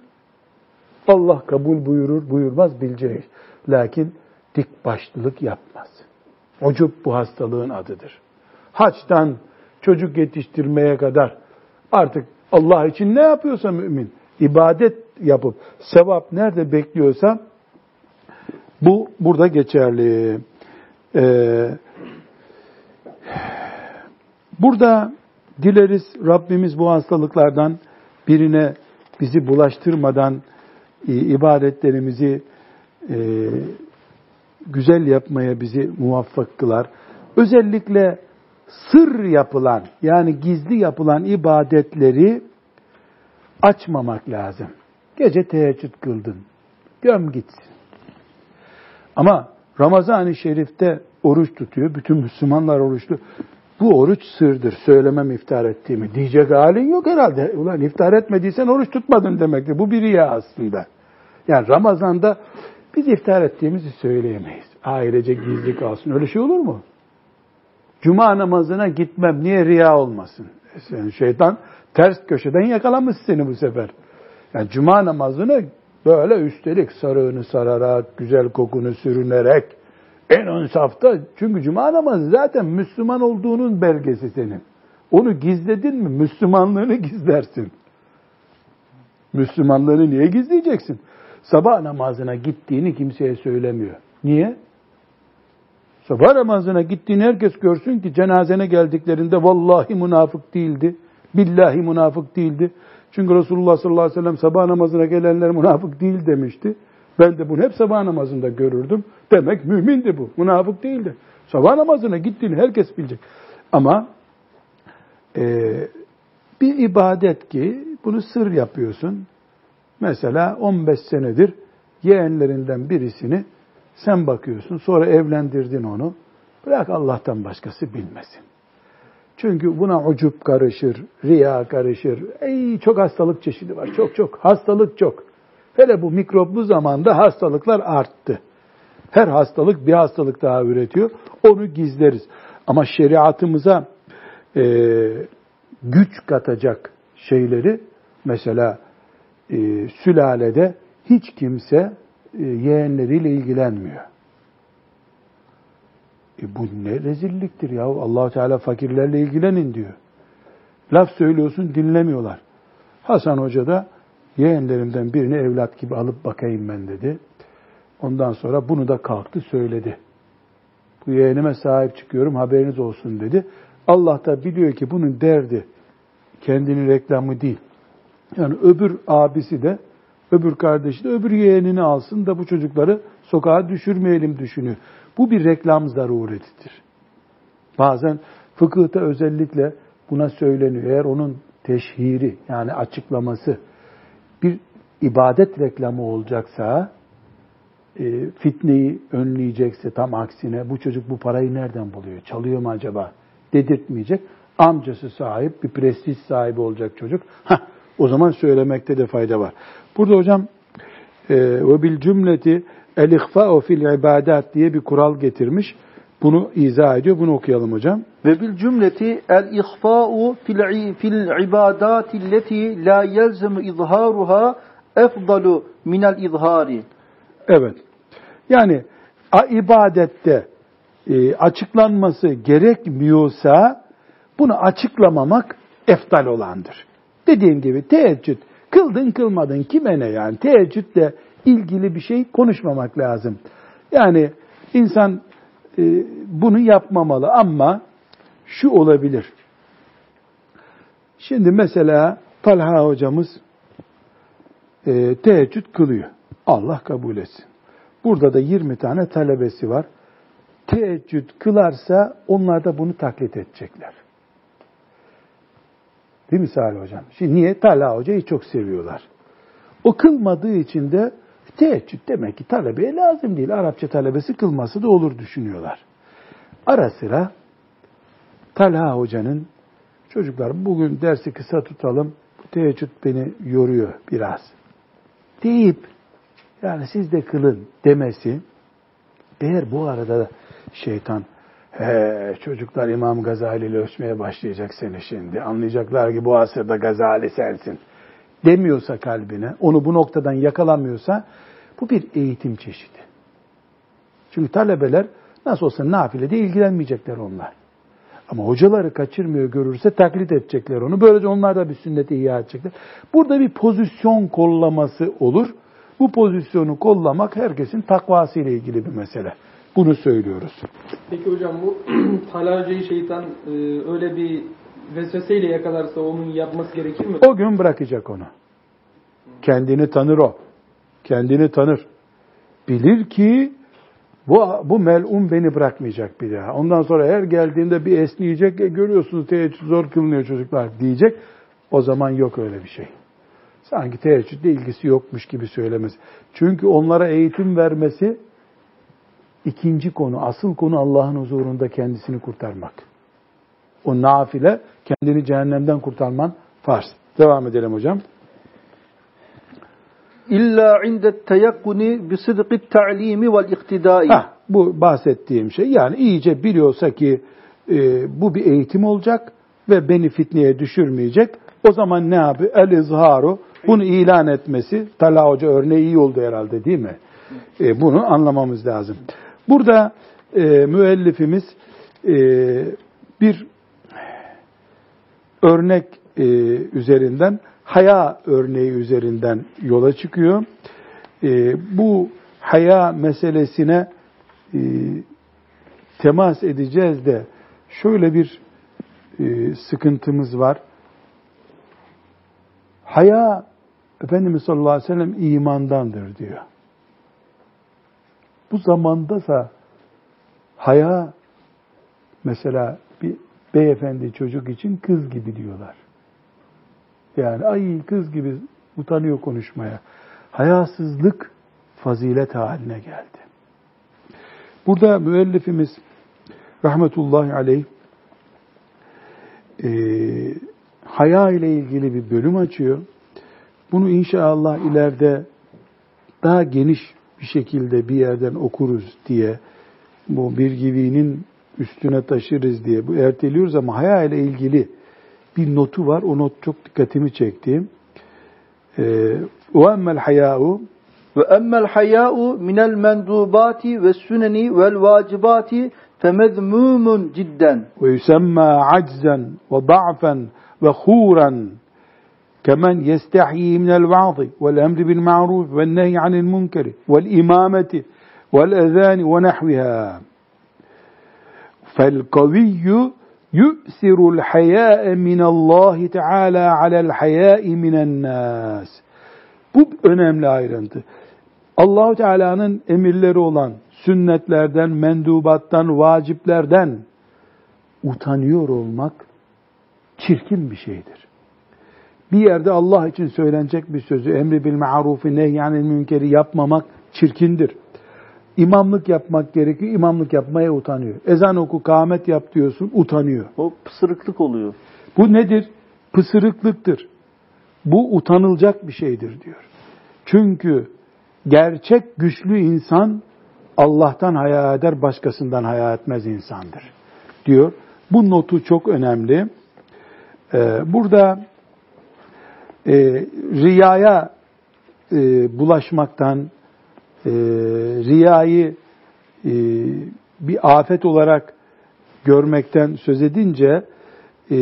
S1: Allah kabul buyurur, buyurmaz bileceğiz. Lakin dik başlılık yapmaz. Ucup bu hastalığın adıdır. Haçtan çocuk yetiştirmeye kadar artık Allah için ne yapıyorsa mümin, ibadet yapıp sevap nerede bekliyorsa bu burada geçerli. Ee, burada dileriz Rabbimiz bu hastalıklardan birine bizi bulaştırmadan e, ibadetlerimizi e, güzel yapmaya bizi muvaffak kılar. Özellikle sır yapılan yani gizli yapılan ibadetleri açmamak lazım. Gece teheccüd kıldın. Göm gitsin. Ama Ramazan-ı Şerif'te oruç tutuyor. Bütün Müslümanlar oruçlu. Bu oruç sırdır. Söylemem iftar ettiğimi. Diyecek halin yok herhalde. Ulan iftar etmediysen oruç tutmadın demektir. Bu bir riya aslında. Yani Ramazan'da biz iftar ettiğimizi söyleyemeyiz. Ailece gizli kalsın. Öyle şey olur mu? Cuma namazına gitmem. Niye riya olmasın? Sen şeytan ters köşeden yakalamış seni bu sefer. Yani cuma namazını böyle üstelik sarığını sararak, güzel kokunu sürünerek, en ön safta, çünkü cuma namazı zaten Müslüman olduğunun belgesi senin. Onu gizledin mi Müslümanlığını gizlersin. Müslümanlığını niye gizleyeceksin? Sabah namazına gittiğini kimseye söylemiyor. Niye? Sabah namazına gittiğini herkes görsün ki cenazene geldiklerinde vallahi münafık değildi. Billahi münafık değildi. Çünkü Resulullah sallallahu aleyhi ve sellem sabah namazına gelenler münafık değil demişti. Ben de bunu hep sabah namazında görürdüm. Demek mümindi bu. Münafık değildi. Sabah namazına gittiğini herkes bilecek. Ama e, bir ibadet ki bunu sır yapıyorsun. Mesela 15 senedir yeğenlerinden birisini sen bakıyorsun. Sonra evlendirdin onu. Bırak Allah'tan başkası bilmesin. Çünkü buna ucup karışır, riya karışır. Ey çok hastalık çeşidi var. Çok çok. Hastalık çok. Hele bu mikroplu zamanda hastalıklar arttı. Her hastalık bir hastalık daha üretiyor. Onu gizleriz. Ama şeriatımıza e, güç katacak şeyleri mesela e, sülalede hiç kimse e, yeğenleriyle ilgilenmiyor. E bu ne rezilliktir ya. allah Teala fakirlerle ilgilenin diyor. Laf söylüyorsun dinlemiyorlar. Hasan Hoca da yeğenlerimden birini evlat gibi alıp bakayım ben dedi. Ondan sonra bunu da kalktı söyledi. Bu yeğenime sahip çıkıyorum haberiniz olsun dedi. Allah da biliyor ki bunun derdi kendini reklamı değil. Yani öbür abisi de öbür kardeşi de öbür yeğenini alsın da bu çocukları sokağa düşürmeyelim düşünüyor. Bu bir reklam zaruretidir. Bazen fıkıhta özellikle buna söyleniyor. Eğer onun teşhiri yani açıklaması ibadet reklamı olacaksa e, fitneyi önleyecekse tam aksine bu çocuk bu parayı nereden buluyor? Çalıyor mu acaba? Dedirtmeyecek. Amcası sahip, bir prestij sahibi olacak çocuk. Hah, o zaman söylemekte de fayda var. Burada hocam e, ve bil cümleti el ihfa'u fil ibadat diye bir kural getirmiş. Bunu izah ediyor. Bunu okuyalım hocam.
S2: Ve bil cümleti el ihfa'u fil fil ibadati la yelzemu izharuha efdalu minel izhari.
S1: Evet. Yani ibadette e, açıklanması gerekmiyorsa bunu açıklamamak eftal olandır. Dediğim gibi teheccüd kıldın kılmadın kime ne yani teheccüdle ilgili bir şey konuşmamak lazım. Yani insan e, bunu yapmamalı ama şu olabilir. Şimdi mesela Talha hocamız e, teheccüd kılıyor. Allah kabul etsin. Burada da 20 tane talebesi var. Teheccüd kılarsa onlar da bunu taklit edecekler. Değil mi Salih Hocam? Şimdi niye? Talha Hoca'yı çok seviyorlar. O kılmadığı için de teheccüd demek ki talebeye lazım değil. Arapça talebesi kılması da olur düşünüyorlar. Ara sıra Talha Hoca'nın çocuklar bugün dersi kısa tutalım, teheccüd beni yoruyor biraz deyip yani siz de kılın demesi eğer bu arada şeytan çocuklar İmam Gazali ile ölçmeye başlayacak seni şimdi anlayacaklar ki bu asırda Gazali sensin demiyorsa kalbine onu bu noktadan yakalamıyorsa bu bir eğitim çeşidi. Çünkü talebeler nasıl olsa nafile de ilgilenmeyecekler onlar. Ama hocaları kaçırmıyor görürse taklit edecekler onu. Böylece onlar da bir sünneti ihya edecekler. Burada bir pozisyon kollaması olur. Bu pozisyonu kollamak herkesin takvası ile ilgili bir mesele. Bunu söylüyoruz.
S4: Peki hocam bu <clears throat> talacayı şeytan e, öyle bir vesveseyle yakalarsa onun yapması gerekir mi?
S1: O gün bırakacak onu. Kendini tanır o. Kendini tanır. Bilir ki bu, bu melun beni bırakmayacak bir daha. Ondan sonra her geldiğinde bir esneyecek. E, görüyorsunuz teheccüd zor kılınıyor çocuklar diyecek. O zaman yok öyle bir şey. Sanki teheccüdle ilgisi yokmuş gibi söylemez. Çünkü onlara eğitim vermesi ikinci konu, asıl konu Allah'ın huzurunda kendisini kurtarmak. O nafile kendini cehennemden kurtarman farz. Devam edelim hocam.
S2: İlla inde teyakkuni bi sıdkı ta'limi vel iktidai.
S1: Bu bahsettiğim şey yani iyice biliyorsa ki e, bu bir eğitim olacak ve beni fitneye düşürmeyecek. O zaman ne yapıyor? El izharu bunu ilan etmesi. Talha Hoca örneği iyi oldu herhalde değil mi? E, bunu anlamamız lazım. Burada e, müellifimiz e, bir örnek e, üzerinden, haya örneği üzerinden yola çıkıyor. E, bu haya meselesine e, temas edeceğiz de şöyle bir e, sıkıntımız var. Haya Efendimiz sallallahu aleyhi ve sellem imandandır diyor. Bu zamandasa haya mesela bir beyefendi çocuk için kız gibi diyorlar. Yani ay kız gibi utanıyor konuşmaya. Hayasızlık fazilet haline geldi. Burada müellifimiz rahmetullahi aleyh e, haya ile ilgili bir bölüm açıyor. Bunu inşallah ileride daha geniş bir şekilde bir yerden okuruz diye bu bir givinin üstüne taşırız diye bu erteliyoruz ama haya ile ilgili bir notu var. O not çok dikkatimi çekti. Ve emmel
S2: hayâ'u ve emmel hayâ'u minel mendubati ve süneni
S1: vel vacibati femezmûmun cidden. Ve yüsemmâ aczen ve da'fen ve hûren. كمن يستحيي من الوعظ والأمر بالمعروف والنهي عن المنكر والإمامة والأذان ونحوها فالقوي yu'sirul hayâ'e minallahi teâlâ alel hayâ'i minennâs. Bu önemli ayrıntı. Allahu Teala'nın emirleri olan sünnetlerden, mendubattan, vaciplerden utanıyor olmak çirkin bir şeydir. Bir yerde Allah için söylenecek bir sözü, emri bil marufi, nehyanil münkeri yapmamak çirkindir. İmamlık yapmak gerekiyor, imamlık yapmaya utanıyor. Ezan oku, kâhmet yap diyorsun, utanıyor.
S2: O pısırıklık oluyor.
S1: Bu nedir? Pısırıklıktır. Bu utanılacak bir şeydir diyor. Çünkü gerçek güçlü insan Allah'tan haya eder, başkasından haya etmez insandır. Diyor. Bu notu çok önemli. Ee, burada e, riyaya e, bulaşmaktan, e, riyayı e, bir afet olarak görmekten söz edince e,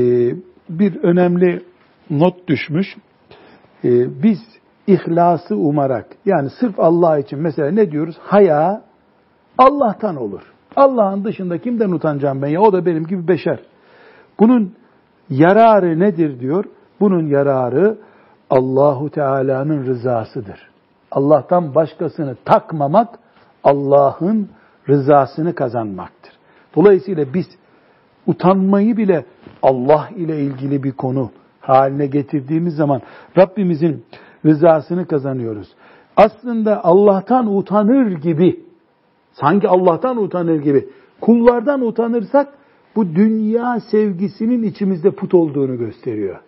S1: bir önemli not düşmüş. E, biz ihlası umarak yani sırf Allah için mesela ne diyoruz? Haya Allah'tan olur. Allah'ın dışında kimden utanacağım ben ya? O da benim gibi beşer. Bunun yararı nedir diyor? Bunun yararı Allahu Teala'nın rızasıdır. Allah'tan başkasını takmamak Allah'ın rızasını kazanmaktır. Dolayısıyla biz utanmayı bile Allah ile ilgili bir konu haline getirdiğimiz zaman Rabbimizin rızasını kazanıyoruz. Aslında Allah'tan utanır gibi, sanki Allah'tan utanır gibi, kullardan utanırsak bu dünya sevgisinin içimizde put olduğunu gösteriyor.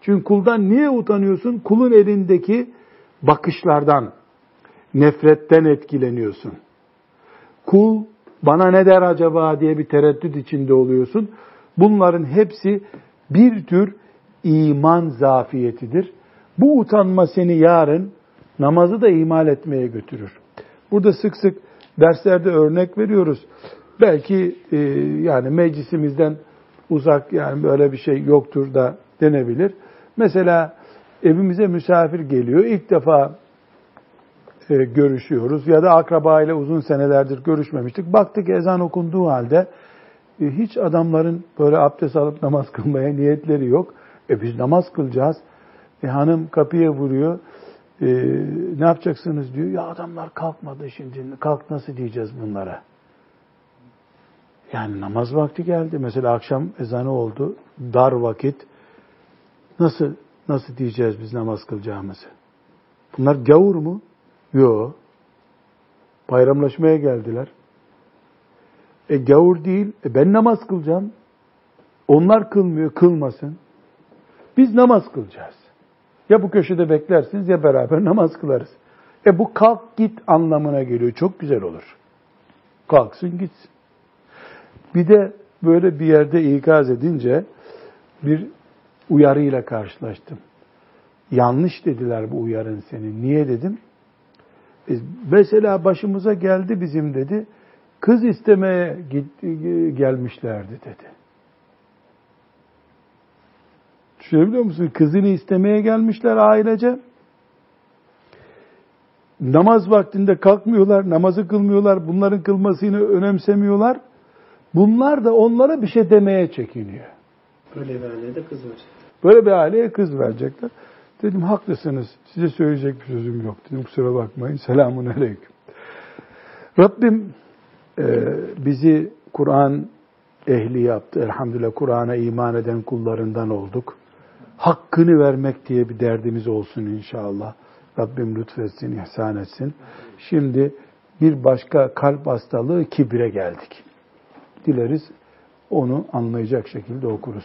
S1: Çünkü kuldan niye utanıyorsun? Kulun elindeki bakışlardan, nefretten etkileniyorsun. Kul bana ne der acaba diye bir tereddüt içinde oluyorsun. Bunların hepsi bir tür iman zafiyetidir. Bu utanma seni yarın namazı da ihmal etmeye götürür. Burada sık sık derslerde örnek veriyoruz. Belki e, yani meclisimizden uzak yani böyle bir şey yoktur da denebilir. Mesela evimize misafir geliyor. İlk defa e, görüşüyoruz ya da akraba ile uzun senelerdir görüşmemiştik. Baktık ezan okunduğu halde e, hiç adamların böyle abdest alıp namaz kılmaya niyetleri yok. E biz namaz kılacağız. E hanım kapıya vuruyor. E, ne yapacaksınız diyor. Ya adamlar kalkmadı şimdi. Kalk nasıl diyeceğiz bunlara? Yani namaz vakti geldi. Mesela akşam ezanı oldu. Dar vakit. Nasıl nasıl diyeceğiz biz namaz kılacağımızı? Bunlar gavur mu? Yok. Bayramlaşmaya geldiler. E gavur değil. E ben namaz kılacağım. Onlar kılmıyor, kılmasın. Biz namaz kılacağız. Ya bu köşede beklersiniz ya beraber <laughs> namaz kılarız. E bu kalk git anlamına geliyor. Çok güzel olur. Kalksın gitsin. Bir de böyle bir yerde ikaz edince bir uyarıyla karşılaştım. Yanlış dediler bu uyarın senin. Niye dedim? E, mesela başımıza geldi bizim dedi. Kız istemeye gitti, gelmişlerdi dedi. Düşünebiliyor musun? Kızını istemeye gelmişler ailece. Namaz vaktinde kalkmıyorlar, namazı kılmıyorlar, bunların kılmasını önemsemiyorlar. Bunlar da onlara bir şey demeye çekiniyor.
S3: Böyle bir aileye de kız verecek.
S1: Böyle bir aileye kız verecekler. Dedim haklısınız. Size söyleyecek bir sözüm yok. Dedim kusura bakmayın. Selamun aleyküm. Rabbim e, bizi Kur'an ehli yaptı. Elhamdülillah Kur'an'a iman eden kullarından olduk. Hakkını vermek diye bir derdimiz olsun inşallah. Rabbim lütfetsin, ihsan etsin. Şimdi bir başka kalp hastalığı kibre geldik. Dileriz onu anlayacak şekilde okuruz.